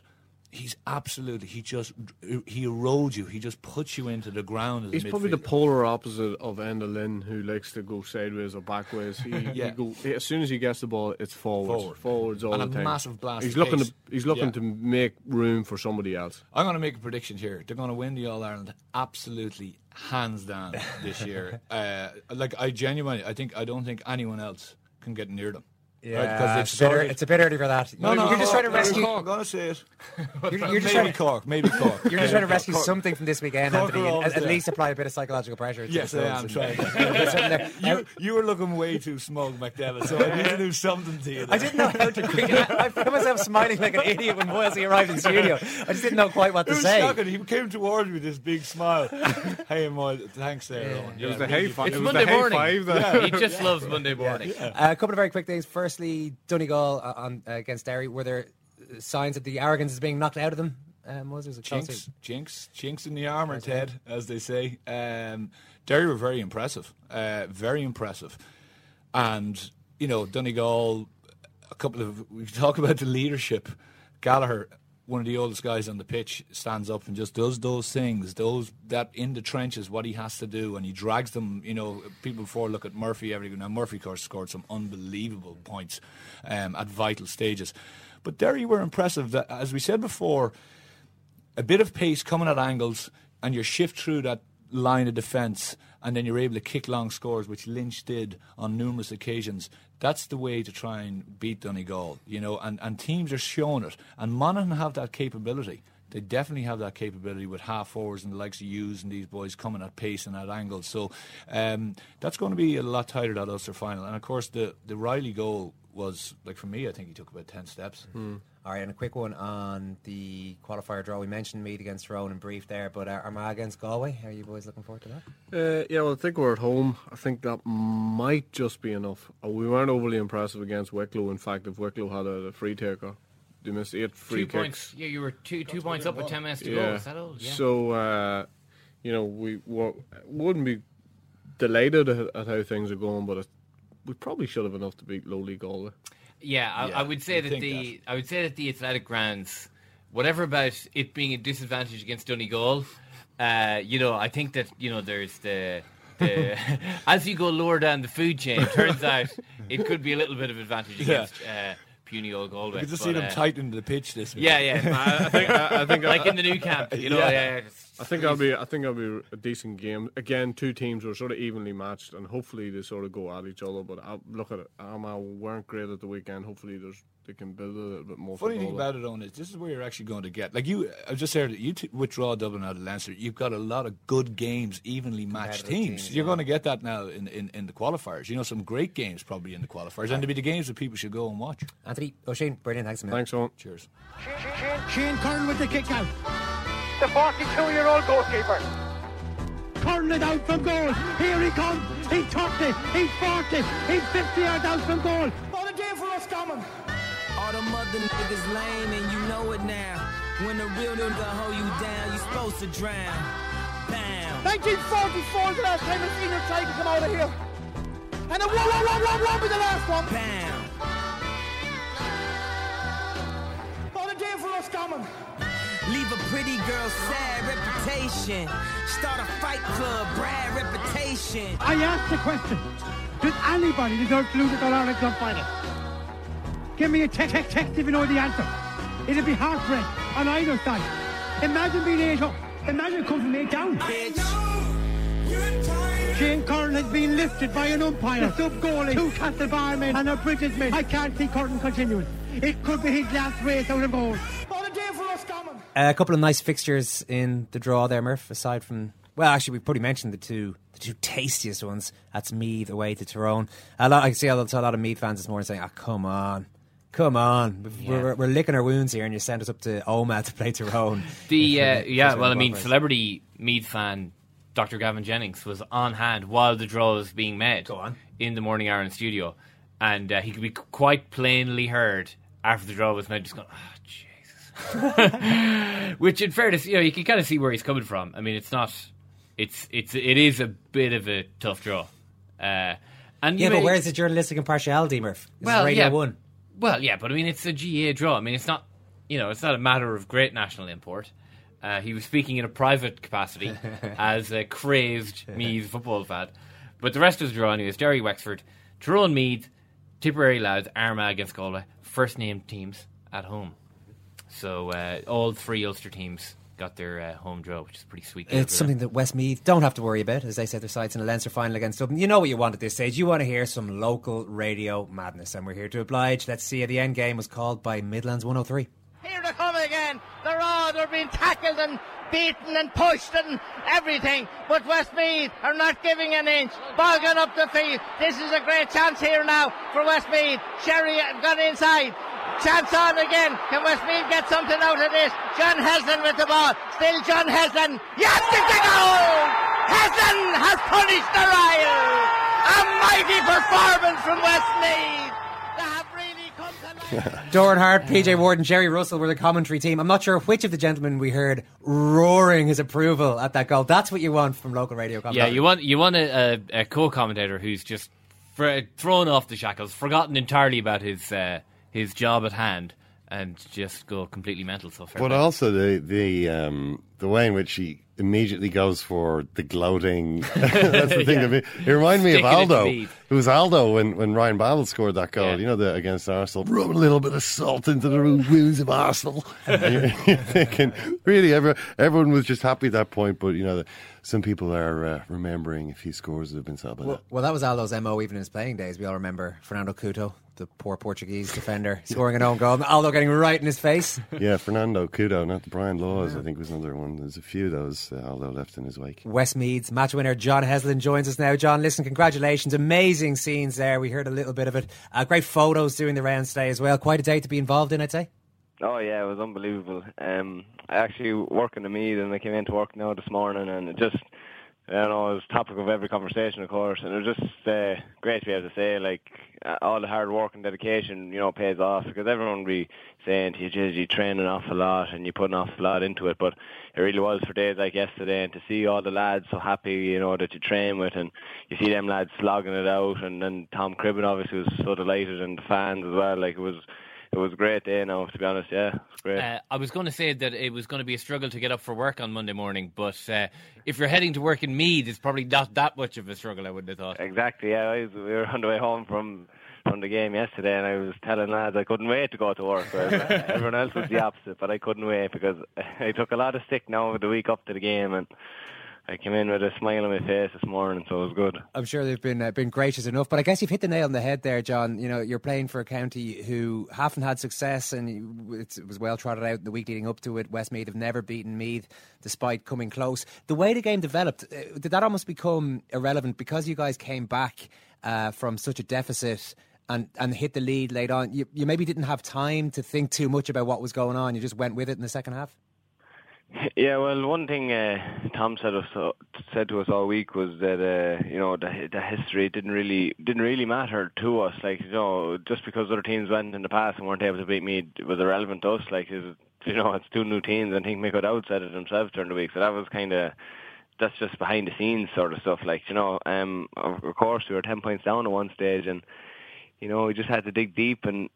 he's absolutely he just he erodes you. He just puts you into the ground. He's probably the polar opposite of Enda Lynn, who likes to go sideways or backways. He, he go, as soon as he gets the ball, it's forwards, Forward. forwards all And the a time. massive blast He's looking pace. to he's looking Yeah. to make room for somebody else. I'm going to make a prediction here. They're going to win the All Ireland absolutely hands down this year. uh, like I genuinely, I think I don't think anyone else can get near them. Yeah, Right, 'cause they've it's, a bit started- it's a bit early for that. No, no, you're just trying to maybe rescue. Cork, I'm going to say it. You're, you're just maybe trying to, Cork, maybe Cork. You're just trying to rescue Cork. something from this weekend, Cork Anthony. and At, at least apply a bit of psychological pressure. To Yes, I am trying. and- There's you, you were looking way too smug, McDevitt, so I need to do something to you. I didn't know how to quickly. I, I found myself smiling like an idiot when Moylesy arrived in the studio. I just didn't know quite what It to was say. shocking. He came towards me with this big smile. hey, Moy, thanks there, Eoin. It was Yeah, the really hey fi- It's it was Monday morning. five there. Yeah. He just loves Monday morning. Uh, a couple of very quick things. Firstly, Donegal uh, on uh, against Derry. Were there uh, signs that the arrogance is being knocked out of them? Um, was there a Jinx, jinx, jinx in the armour, Ted, as they say. Um, Derry were very impressive, uh, very impressive, and you know Donegal. A couple of we talk about the leadership. Gallagher, one of the oldest guys on the pitch, stands up and just does those things. Those that in the trenches, what he has to do, and he drags them. You know, people before look at Murphy. Every now Murphy, of course, scored some unbelievable points um, at vital stages, but Derry were impressive. That, as we said before a bit of pace coming at angles, and you shift through that line of defence, and then you're able to kick long scores, which Lynch did on numerous occasions. That's the way to try and beat Donegal, you know. And, and teams are showing it, and Monaghan have that capability. They definitely have that capability with half forwards and the likes of Hughes and these boys coming at pace and at angles. So um, that's going to be a lot tighter that Ulster final. And of course, the the Riley goal was like for me. I think he took about ten steps. All right, and a quick one on the qualifier draw. We mentioned Meath against Rowan in brief there, but uh, Armagh against Galway. Are you boys looking forward to that? Uh, yeah, well, I think we're at home. I think that might just be enough. Uh, we weren't overly impressive against Wicklow. In fact, if Wicklow had a, a free taker, they missed eight free Two kicks. points. Yeah, you were two two points up with ten minutes to go. Yeah. Is that all? Yeah. So, uh, you know, we wouldn't be delighted at, at how things are going, but it, we probably should have enough to beat lowly Galway. Yeah, I, Yeah, I would say that the I would say that the athletic grounds, whatever about it being a disadvantage against Donegal, uh, you know, I think that you know there's the. the as you go lower down the food chain, turns out it could be a little bit of advantage Yeah. against uh, puny old Galway. You can just but, see them uh, tightening the pitch this week. Yeah, yeah. I, I think. I, I think. like in the new camp, you know. Yeah. Yeah, yeah, I think that'll be. I think that'll be a decent game. Again, two teams were sort of evenly matched, and hopefully they sort of go at each other. But I, look at it, Armagh weren't great at the weekend. Hopefully, there's they can build a little bit more. Funny thing about it, Eoin, is this is where you're actually going to get. Like you, I just heard that you t- withdraw Dublin out of Leinster. You've got a lot of good games, evenly matched teams. teams, you're yeah. going to get that now in, in, in the qualifiers. You know, some great games probably in the qualifiers, and to be the games that people should go and watch. Anthony O'Shane, brilliant. Thanks a million. Thanks, Eoin. Cheers. Shane Curran with the kick out. The 42-year-old goalkeeper. Kern it out from goal. Here he comes. He's 30. He's 40. He's 50 yards out from goal. What a day for us coming. All them other niggas lame and you know it now. When the real nigga hold you down, you supposed to drown. Bam. 1944 is the last time a senior try to come out of here. And a whoa, whoa, whoa, whoa, whoa, be the last one. Bam. What a day for us coming. Leave a pretty girl sad reputation. Start a fight club, Brad reputation. I asked the question. Does anybody deserve to lose at All Ireland Club Final? Give me a text, text, text if you know the answer. It'll be heartbreak on either side. Imagine being eight up. Imagine coming from eight down. Shane Curran has been lifted by an umpire, a sub goalie, two Castle barmen and a British man. I can't see Curran continuing. It could be his last race out of goal. What a day for us coming. Uh, a couple of nice fixtures in the draw there, Murph. Aside from, well, actually, we've probably mentioned the two, the two tastiest ones. That's Meath away to Tyrone. A lot, I can see a lot, a lot of Meath fans this morning saying, "Ah, come on." Come on, we're, we're, we're licking our wounds here, and you send us up to Omagh to play Tyrone. The uh, yeah, well, I mean, celebrity Meath fan Dr. Gavin Jennings was on hand while the draw was being made. Go on. in the Morning Ireland studio, and uh, he could be quite plainly heard after the draw was made, just going, "Ah, Jesus." Which, in fairness, you know, you can kind of see where he's coming from. I mean, it's not, it's it's it is a bit of a tough draw. Uh, and Yeah, but where's the journalistic impartiality, Murph? This is well, Radio yeah, 1. Well, yeah, but I mean, it's a GAA draw. I mean, it's not you know, it's not a matter of great national import. Uh, he was speaking in a private capacity as a crazed Meath football fan. But the rest of the draw anyway is Derry Wexford, Tyrone Meath, Tipperary Louth, Armagh against Galway. First named teams at home. So uh, all three Ulster teams got their uh, home draw, which is pretty sweet. It's something that Westmeath don't have to worry about, as they set their sights in a Leinster final against Dublin. You know what you want at this stage. You want to hear some local radio madness, and we're here to oblige. Let's see. The end game was called by Midlands 103. Here they come again. They're all they're being tackled and beaten and pushed and everything. But Westmeath are not giving an inch. Ball gone up the field. This is a great chance here now for Westmeath. Sherry got inside. Chance on again. Can Westmeath get something out of this? John Heslin with the ball. Still John Heslin. Yes, it's a goal! Heslin has punished the Royal. A mighty performance from Westmeath. They have really come to life. Doran Hart, PJ Ward, and Jerry Russell were the commentary team. I'm not sure which of the gentlemen we heard roaring his approval at that goal. That's what you want from local radio Yeah, you want you want a, a, a co-commentator who's just fr- thrown off the shackles, forgotten entirely about his uh, his job at hand, and just go completely mental. So fair But play. also the the um, the way in which he immediately goes for the gloating. That's the thing. Yeah. that me- It reminded me of Sticking it Aldo. Meath. It was Aldo when, when Ryan Babel scored that goal. You know, the, against Arsenal, rub a little bit of salt into the wounds of Arsenal. You're, you're thinking, really, every, everyone was just happy at that point. But you know, the, some people are uh, remembering a few scores that have been said by Well, that. well, that was Aldo's MO even in his playing days. We all remember Fernando Couto, the poor Portuguese defender, scoring an own goal, Aldo getting right in his face. Yeah, Fernando Couto, not the Brian Laws, I think was another one. There's a few of those uh, Aldo left in his wake. Westmeath's match winner John Heslin joins us now. John, listen, congratulations. Amazing scenes there. We heard a little bit of it. Uh, great photos doing the rounds today as well. Quite a day to be involved in, I'd say. Oh yeah, it was unbelievable. Um, I actually work in the Meath, and I came into work now this morning, and it just, Don't know, it was topic of every conversation, of course, and it was just uh, great to be able to say like uh, all the hard work and dedication, you know, pays off because everyone will be saying to you, "Geez, you train an awful lot and you put an awful lot into it, but it really was for days like yesterday, and to see all the lads so happy, you know, that you train with, and you see them lads slogging it out, and then Tom Cribbin obviously was so delighted, and the fans as well, like it was. It was a great day now, to be honest. Yeah, it was great. Uh, I was going to say that it was going to be a struggle to get up for work on Monday morning, but uh, if you're heading to work in Meath, it's probably not that much of a struggle. I wouldn't have thought. Exactly. Yeah, I was, we were on the way home from from the game yesterday, and I was telling lads I couldn't wait to go to work. Everyone else was the opposite, but I couldn't wait because I took a lot of stick now over the week up to the game, and I came in with a smile on my face this morning, so it was good. I'm sure they've been uh, been gracious enough, but I guess you've hit the nail on the head there, John. You know, you're playing for a county who haven't had success, and it was well trotted out in the week leading up to it. Westmeath have never beaten Meath, despite coming close. The way the game developed, uh, did that almost become irrelevant because you guys came back uh, from such a deficit? And, and hit the lead late on. You, you maybe didn't have time to think too much about what was going on. You just went with it in the second half. Yeah, well, one thing uh, Tom said us uh, said to us all week was that uh, you know the the history didn't really didn't really matter to us. Like you know, just because other teams went in the past and weren't able to beat me was irrelevant to us. Like you know, it's two new teams. and I think Mick O'Dowd said it himself during the week. So that was kind of that's just behind the scenes sort of stuff. Like you know, um, of course we were ten points down at one stage, and you know we just had to dig deep and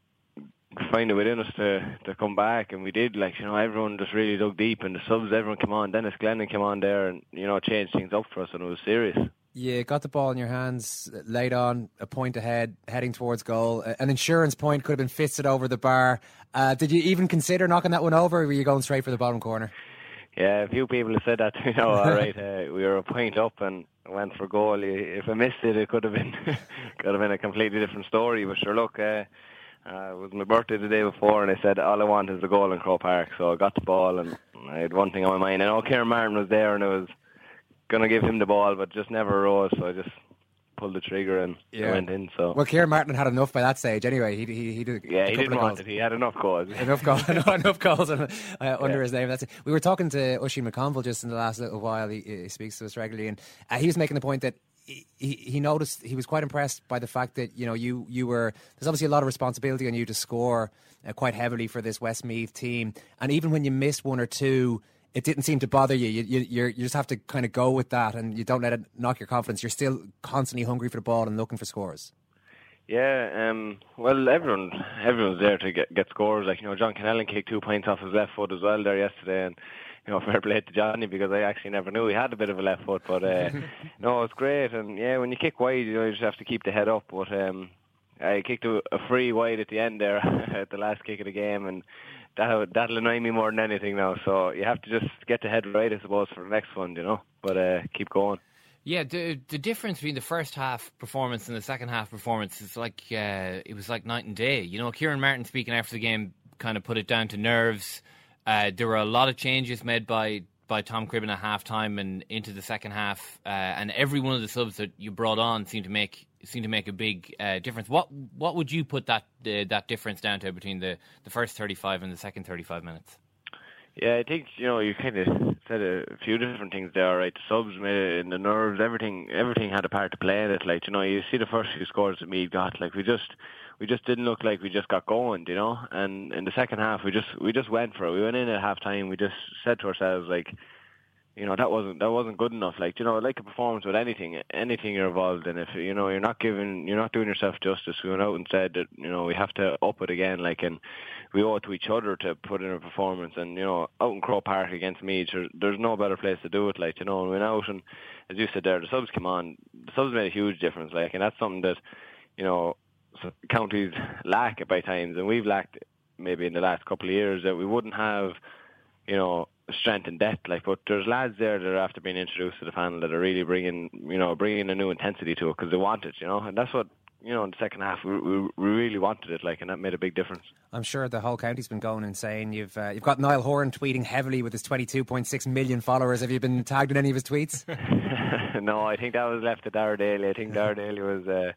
find it within us to to come back, and we did. Like you know, everyone just really dug deep, and the subs, everyone came on. Denis Glennon came on there, and you know, changed things up for us, and it was serious. Yeah, got the ball in your hands, laid on, a point ahead, heading towards goal. An insurance point could have been fisted over the bar. Uh, did you even consider knocking that one over, or were you going straight for the bottom corner? Yeah, a few people have said that. You know, all right, uh, we were a point up and went for goal. If I missed it, it could have been could have been a completely different story. But sure, look, uh, uh, it was my birthday the day before, and I said all I want is the goal in Croke Park. So I got the ball, and I had one thing on my mind. I know Kieran Martin was there, and I was gonna give him the ball, but just never rose. So I just pulled the trigger and I went in. So Well, Kieran Martin had enough by that stage anyway. He, he, he did a yeah, he didn't want it. He had enough goals. enough goals, enough goals uh, under his name. That's it. We were talking to Oisin McConville just in the last little while. He, he speaks to us regularly, and uh, he was making the point that he, he noticed he was quite impressed by the fact that you know you you were there's obviously a lot of responsibility on you to score uh, quite heavily for this Westmeath team, and even when you missed one or two. It didn't seem to bother you. You, you. you just have to kind of go with that, and you don't let it knock your confidence. You're still constantly hungry for the ball and looking for scores. Yeah, um, well, everyone, everyone's there to get get scores. Like you know, John Connellan kicked two points off his left foot as well there yesterday, and you know, fair play to Johnny because I actually never knew he had a bit of a left foot. But uh, no, it's great, and yeah, when you kick wide, you know, you just have to keep the head up. But um, I kicked a, a free wide at the end there at the last kick of the game, and that that'll annoy me more than anything now. So you have to just get the head right, I suppose, for the next one, you know. But uh, keep going. Yeah, the the difference between the first half performance and the second half performance is like uh, it was like night and day. You know, Kieran Martin speaking after the game kind of put it down to nerves. Uh, there were a lot of changes made by by Tom Cribbin at half time and into the second half, uh, and every one of the subs that you brought on seemed to make seemed to make a big uh, difference. What what would you put that uh, that difference down to between the, the first thirty five and the second thirty five minutes? Yeah, I think you know you kind of said a few different things there, right? The subs made it, and the nerves, everything, everything had a part to play in it. Like you know, you see the first few scores that Meath got, like we just, we just didn't look like we just got going, you know. And in the second half, we just, we just went for it. We went in at half time. We just said to ourselves, like, you know, that wasn't that wasn't good enough. Like you know, like a performance with anything, anything you're involved in. If you know you're not giving, you're not doing yourself justice. We went out and said that you know we have to up it again, like and we owe it to each other to put in a performance. And you know, out in Croke Park against Meath, there's, no better place to do it. Like you know, and we went out and as you said there, the subs came on. The subs made a huge difference. Like, and that's something that you know counties lack by times, and we've lacked maybe in the last couple of years that we wouldn't have, you know strength and depth. Like, but there's lads there that are after being introduced to the panel that are really bringing, you know, bringing a new intensity to it because they want it, you know, and that's what. You know, in the second half, we, we, we really wanted it, like, and that made a big difference. I'm sure the whole county's been going insane. You've uh, you've got Niall Horan tweeting heavily with his 22.6 million followers. Have you been tagged in any of his tweets? no, I think that was left to Dara Daly. I think Dara Daly was uh,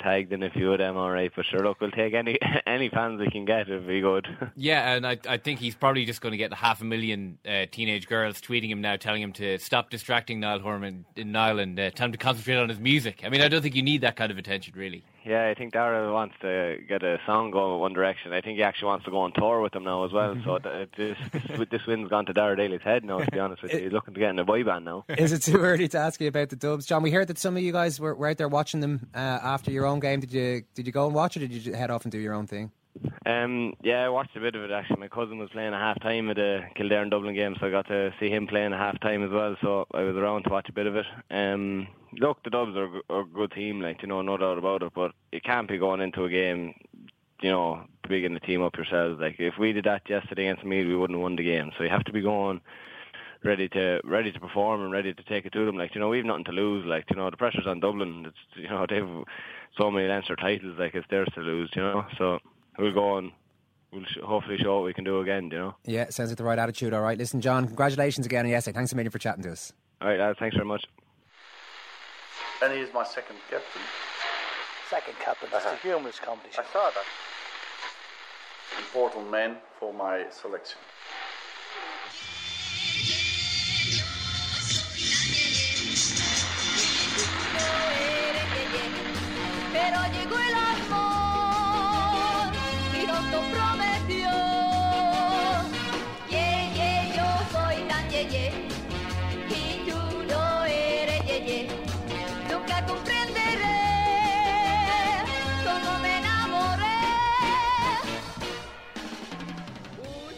tagged in a few of them, all right. But sure, look, we'll take any any fans we can get if we good. Yeah, and I I think he's probably just going to get half a million uh, teenage girls tweeting him now, telling him to stop distracting Niall Horan in Niall and uh, tell him to concentrate on his music. I mean, I don't think you need that kind of attention, really. Yeah, I think Dara wants to get a song going one direction. I think he actually wants to go on tour with them now as well. so th- this, this this win's gone to Dara Daly's head now. To be honest with you, he's looking to get in a boy band now. Is it too early to ask you about the Dubs, John? We heard that some of you guys were, were out there watching them uh, after your own game. Did you did you go and watch it, or did you head off and do your own thing? Um, yeah, I watched a bit of it actually. My cousin was playing a half time at the Kildare and Dublin game, so I got to see him playing a half time as well. So I was around to watch a bit of it. Um, look, the Dubs are, are a good team, like you know, no doubt about it. But you can't be going into a game, you know, bigging the team up yourselves. Like if we did that yesterday against Meath, we wouldn't have won the game. So you have to be going ready to ready to perform and ready to take it to them. Like you know, we've nothing to lose. Like you know, the pressure's on Dublin. It's you know they've so many Leinster titles. Like it's theirs to lose. You know, so we'll go on. We'll sh- hopefully show what we can do again. You know. Yeah, sounds like the right attitude. All right, listen, John, congratulations again on yesterday. Thanks a million for chatting to us. All right, lads, thanks very much. And he is my second captain. Second captain. Uh-huh. It's a humorous competition. I saw that. Important man for my selection.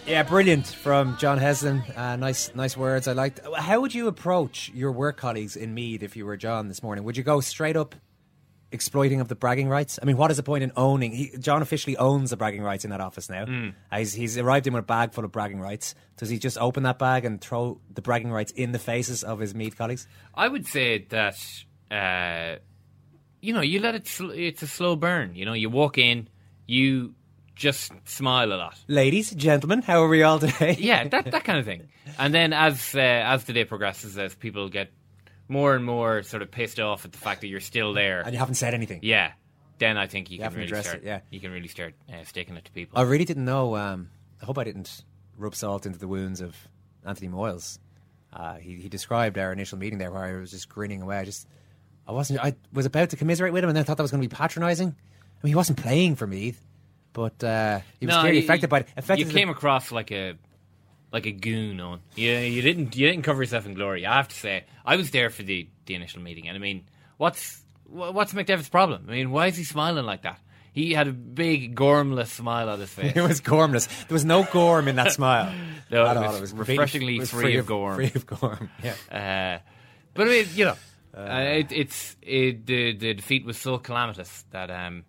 Yeah, brilliant from John Heslin. Uh, nice, nice words. I liked. How would you approach your work colleagues in Meath if you were John this morning? Would you go straight up exploiting of the bragging rights? I mean, what is the point in owning? He, John officially owns the bragging rights in that office now. Mm. Uh, he's, he's arrived in with a bag full of bragging rights. Does he just open that bag and throw the bragging rights in the faces of his Meath colleagues? I would say that uh, you know you let it. Sl- it's a slow burn. You know, you walk in, you just smile a lot. Ladies, gentlemen, how are we all today? yeah, that that kind of thing. And then as uh, as the day progresses, as people get more and more sort of pissed off at the fact that you're still there and you haven't said anything. Yeah, then I think you, You can really start. it, yeah. you can really start uh, sticking it to people. I really didn't know. Um, I hope I didn't rub salt into the wounds of Anthony Moyles. Uh, he, he described our initial meeting there where I was just grinning away. I just, I wasn't. I was about to commiserate with him, and then I thought that was going to be patronising. I mean, he wasn't playing for me, but uh, he was No, clearly you- affected by it. Affected you came across like a like a goon on. You you didn't you didn't cover yourself in glory. I have to say, I was there for the the initial meeting, and I mean, what's wha- what's McDevitt's problem? I mean, why is he smiling like that? He had a big gormless smile on his face. it was gormless. There was no gorm in that smile. No, it all. was refreshingly it was free of gorm. Free of gorm. Yeah. Uh, but I mean, you know, uh, it, it's it, the the defeat was so calamitous that um,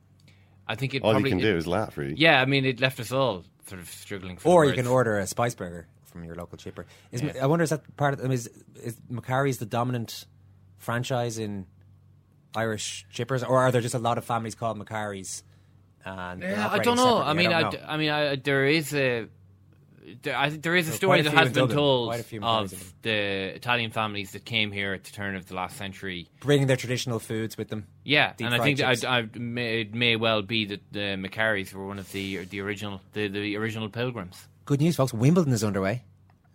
I think it All you probably can it- do is laugh, really. Yeah, I mean, it left us all sort of struggling. For Or the you can order a spice burger from your local chipper. Is, Yeah. I wonder is that part of I mean, is, is Macari's the dominant franchise in Irish chippers, or are there just a lot of families called Macari's? And Yeah, I don't know. I separately? mean, I, don't d- know. I mean, I, there is a. There, I think there is a story quite a that has been told Quite a few of the Italian families that came here at the turn of the last century. bringing their traditional foods with them. Yeah, Deep and I think chips. I, I, may, it may well be that the Macaries were one of the the original the, the original pilgrims. Good news, folks. Wimbledon is underway.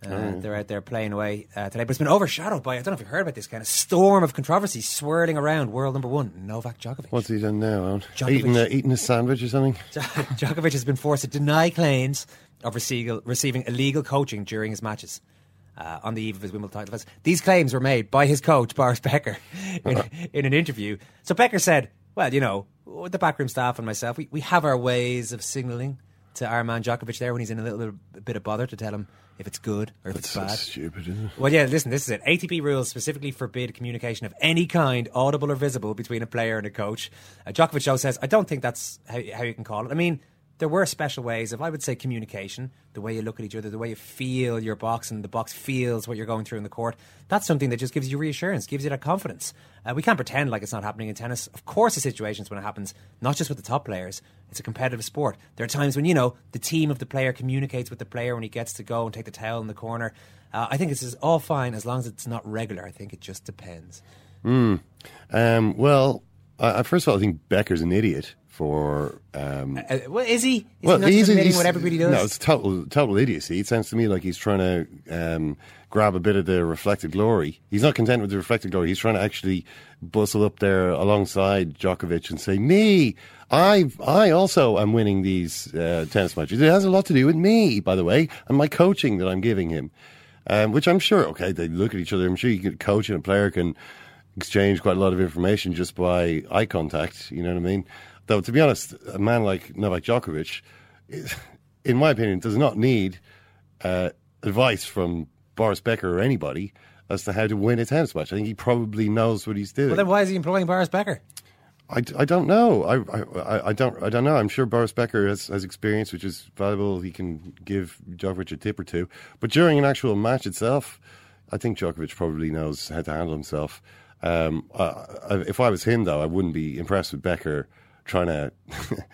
Uh, Oh. They're out there playing away uh, today, but it's been overshadowed by I don't know if you've heard about this kind of storm of controversy swirling around world number one Novak Djokovic. What's he done now, Alan? Djokovic- Eating, a, eating a sandwich or something? Djokovic has been forced to deny claims of receiving, receiving illegal coaching during his matches. Uh, on the eve of his Wimbledon title defense. These claims were made by his coach, Boris Becker, in, in an interview. So Becker said, Well, you know, with the backroom staff and myself, we, we have our ways of signalling to our man Djokovic there when he's in a little bit, of bother to tell him if it's good or if That's it's so bad. stupid, isn't it? Well, yeah, listen, this is it. ATP rules specifically forbid communication of any kind, audible or visible, between a player and a coach. Uh, Djokovic, though, says, I don't think that's how, how you can call it. I mean, there were special ways of, I would say, communication, the way you look at each other, the way you feel your box and the box feels what you're going through in the court. That's something that just gives you reassurance, gives you that confidence. Uh, we can't pretend like it's not happening in tennis. Of course, the situations when it happens, not just with the top players. It's a competitive sport. There are times when, you know, the team of the player communicates with the player when he gets to go and take the towel in the corner. Uh, I think this is all fine as long as it's not regular. I think it just depends. Hmm. Um, well, I- first of all, I think Becker's an idiot for. Um, Uh, well, is he? Is he not just admitting what everybody does? No, it's total total idiocy. It sounds to me like he's trying to um, grab a bit of the reflected glory. He's not content with the reflected glory. He's trying to actually bustle up there alongside Djokovic and say, "Me, I, I also am winning these uh, tennis matches. It has a lot to do with me, by the way, and my coaching that I'm giving him." Um, which I'm sure, okay, they look at each other. I'm sure you can coach and a player can exchange quite a lot of information just by eye contact. You know what I mean? Though, to be honest, a man like Novak Djokovic, in my opinion, does not need uh, advice from Boris Becker or anybody as to how to win a tennis match. I think he probably knows what he's doing. Well, then why is he employing Boris Becker? I, I don't know. I, I I don't I don't know. I'm sure Boris Becker has, has experience which is valuable. He can give Djokovic a tip or two. But during an actual match itself, I think Djokovic probably knows how to handle himself. Um, uh, if I was him, though, I wouldn't be impressed with Becker trying to,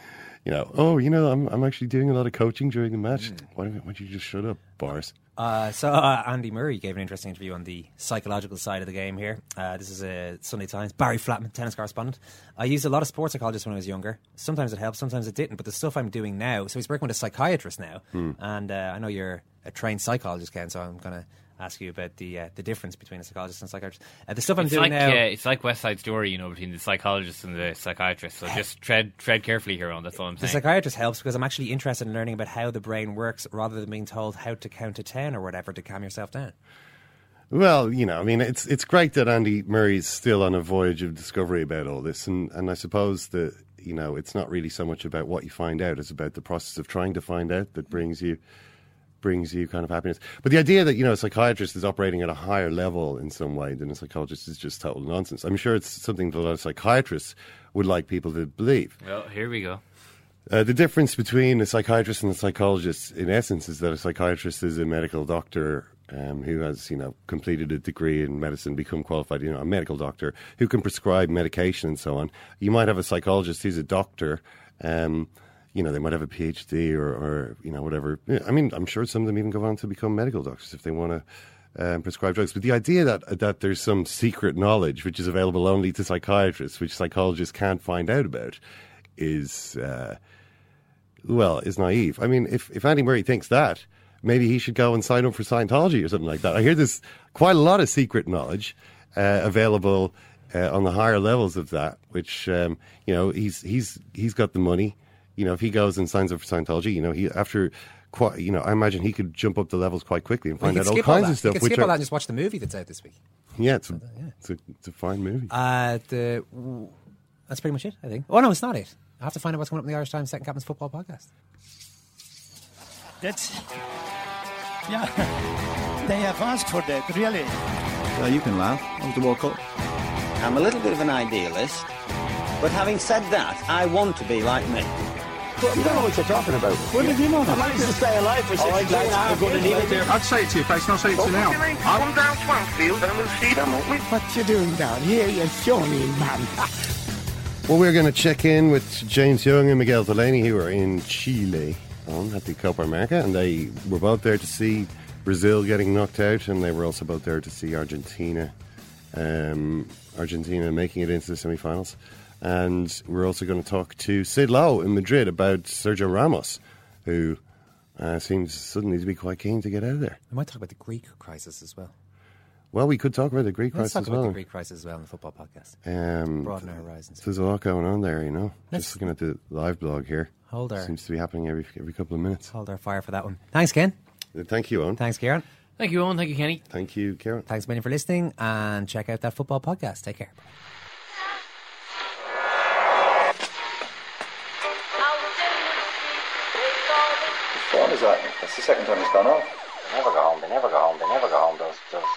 you know, oh, you know, I'm I'm actually doing a lot of coaching during the match. Why, don't, why don't you just shut up, Boris? Uh, so uh, Andy Murray gave an interesting interview on the psychological side of the game here. Uh, this is a Sunday Times. Barry Flatman, tennis correspondent. I used a lot of sports psychologists when I was younger. Sometimes it helped, sometimes it didn't. But the stuff I'm doing now, so he's working with a psychiatrist now, Hmm. and uh, I know you're a trained psychologist, Ken. So I'm going to ask you about the uh, the difference between a psychologist and a psychiatrist. Uh, the stuff I'm it's doing like now. uh, it's like West Side Story, you know, between the psychologist and the psychiatrist. So just tread tread carefully here on. That's all I'm saying. The psychiatrist helps because I'm actually interested in learning about how the brain works rather than being told how to count to 10 or whatever to calm yourself down. Well, you know, I mean, it's it's great that Andy Murray's still on a voyage of discovery about all this, and and I suppose that you know it's not really so much about what you find out; it's about the process of trying to find out that brings you brings you kind of happiness. But the idea that you know a psychiatrist is operating at a higher level in some way than a psychologist is just total nonsense. I'm sure it's something that a lot of psychiatrists would like people to believe. Well, here we go. Uh, the difference between a psychiatrist and a psychologist, in essence, is that a psychiatrist is a medical doctor um, who has, you know, completed a degree in medicine, become qualified, you know, a medical doctor who can prescribe medication and so on. You might have a psychologist who's a doctor. Um, you know, they might have a PhD or, or you know, whatever. I mean, I'm sure some of them even go on to become medical doctors if they want to um, prescribe drugs. But the idea that that there's some secret knowledge which is available only to psychiatrists, which psychologists can't find out about, is uh, well, is naive. I mean, if if Andy Murray thinks that, maybe he should go and sign up for Scientology or something like that. I hear there's quite a lot of secret knowledge uh, available uh, on the higher levels of that, which um, you know he's he's he's got the money. You know, if he goes and signs up for Scientology, you know, he after quite, you know, I imagine he could jump up the levels quite quickly and find you out all skip all kinds of stuff. You can which skip all that and just watch the movie that's out this week. Yeah, it's a, it's a, it's a fine movie. Uh, the that's pretty much it. I think. Oh no, it's not it. I have to find out what's coming up in the Irish Times Second Captain's Football Podcast. That's yeah. They have asked for that, really. Well, you can laugh. That was the World Cup. I'm a little bit of an idealist, but having said that, I want to be like me. You don't know what you're talking about. What did you know? I managed to stay alive for All right, 16 lads, hours. we're going to leave it there. I'd say it to your face, and I'll say it to you now. Come down Swansfield and we'll see them, won't we? What you doing down here, you shawny man? Well, we're going to check in with James Young and Miguel Delaney, who are in Chile on at the Copa America, and they were both there to see Brazil getting knocked out, and they were also both there to see Argentina, um, Argentina making it into the semi-finals. And we're also going to talk to Sid Lowe in Madrid about Sergio Ramos, who uh, seems suddenly to be quite keen to get out of there. We might talk about the Greek crisis as well. Well, we could talk about the Greek Let's crisis talk as about well. the Greek crisis as well in the football podcast. Um, Broaden our horizons. There's a lot going on there, you know. Let's- Just looking at the live blog here. Hold our- Seems to be happening every every couple of minutes. Hold our fire for that one. Thanks, Ken. Thank you, Eoin. Thanks, Kieran. Thank you, Eoin. Thank you, Kenny. Thank you, Kieran. Thanks a million for listening, and check out that football podcast. Take care. That's the second time it's gone off. They never go home. They never go home. They never go home. Those those.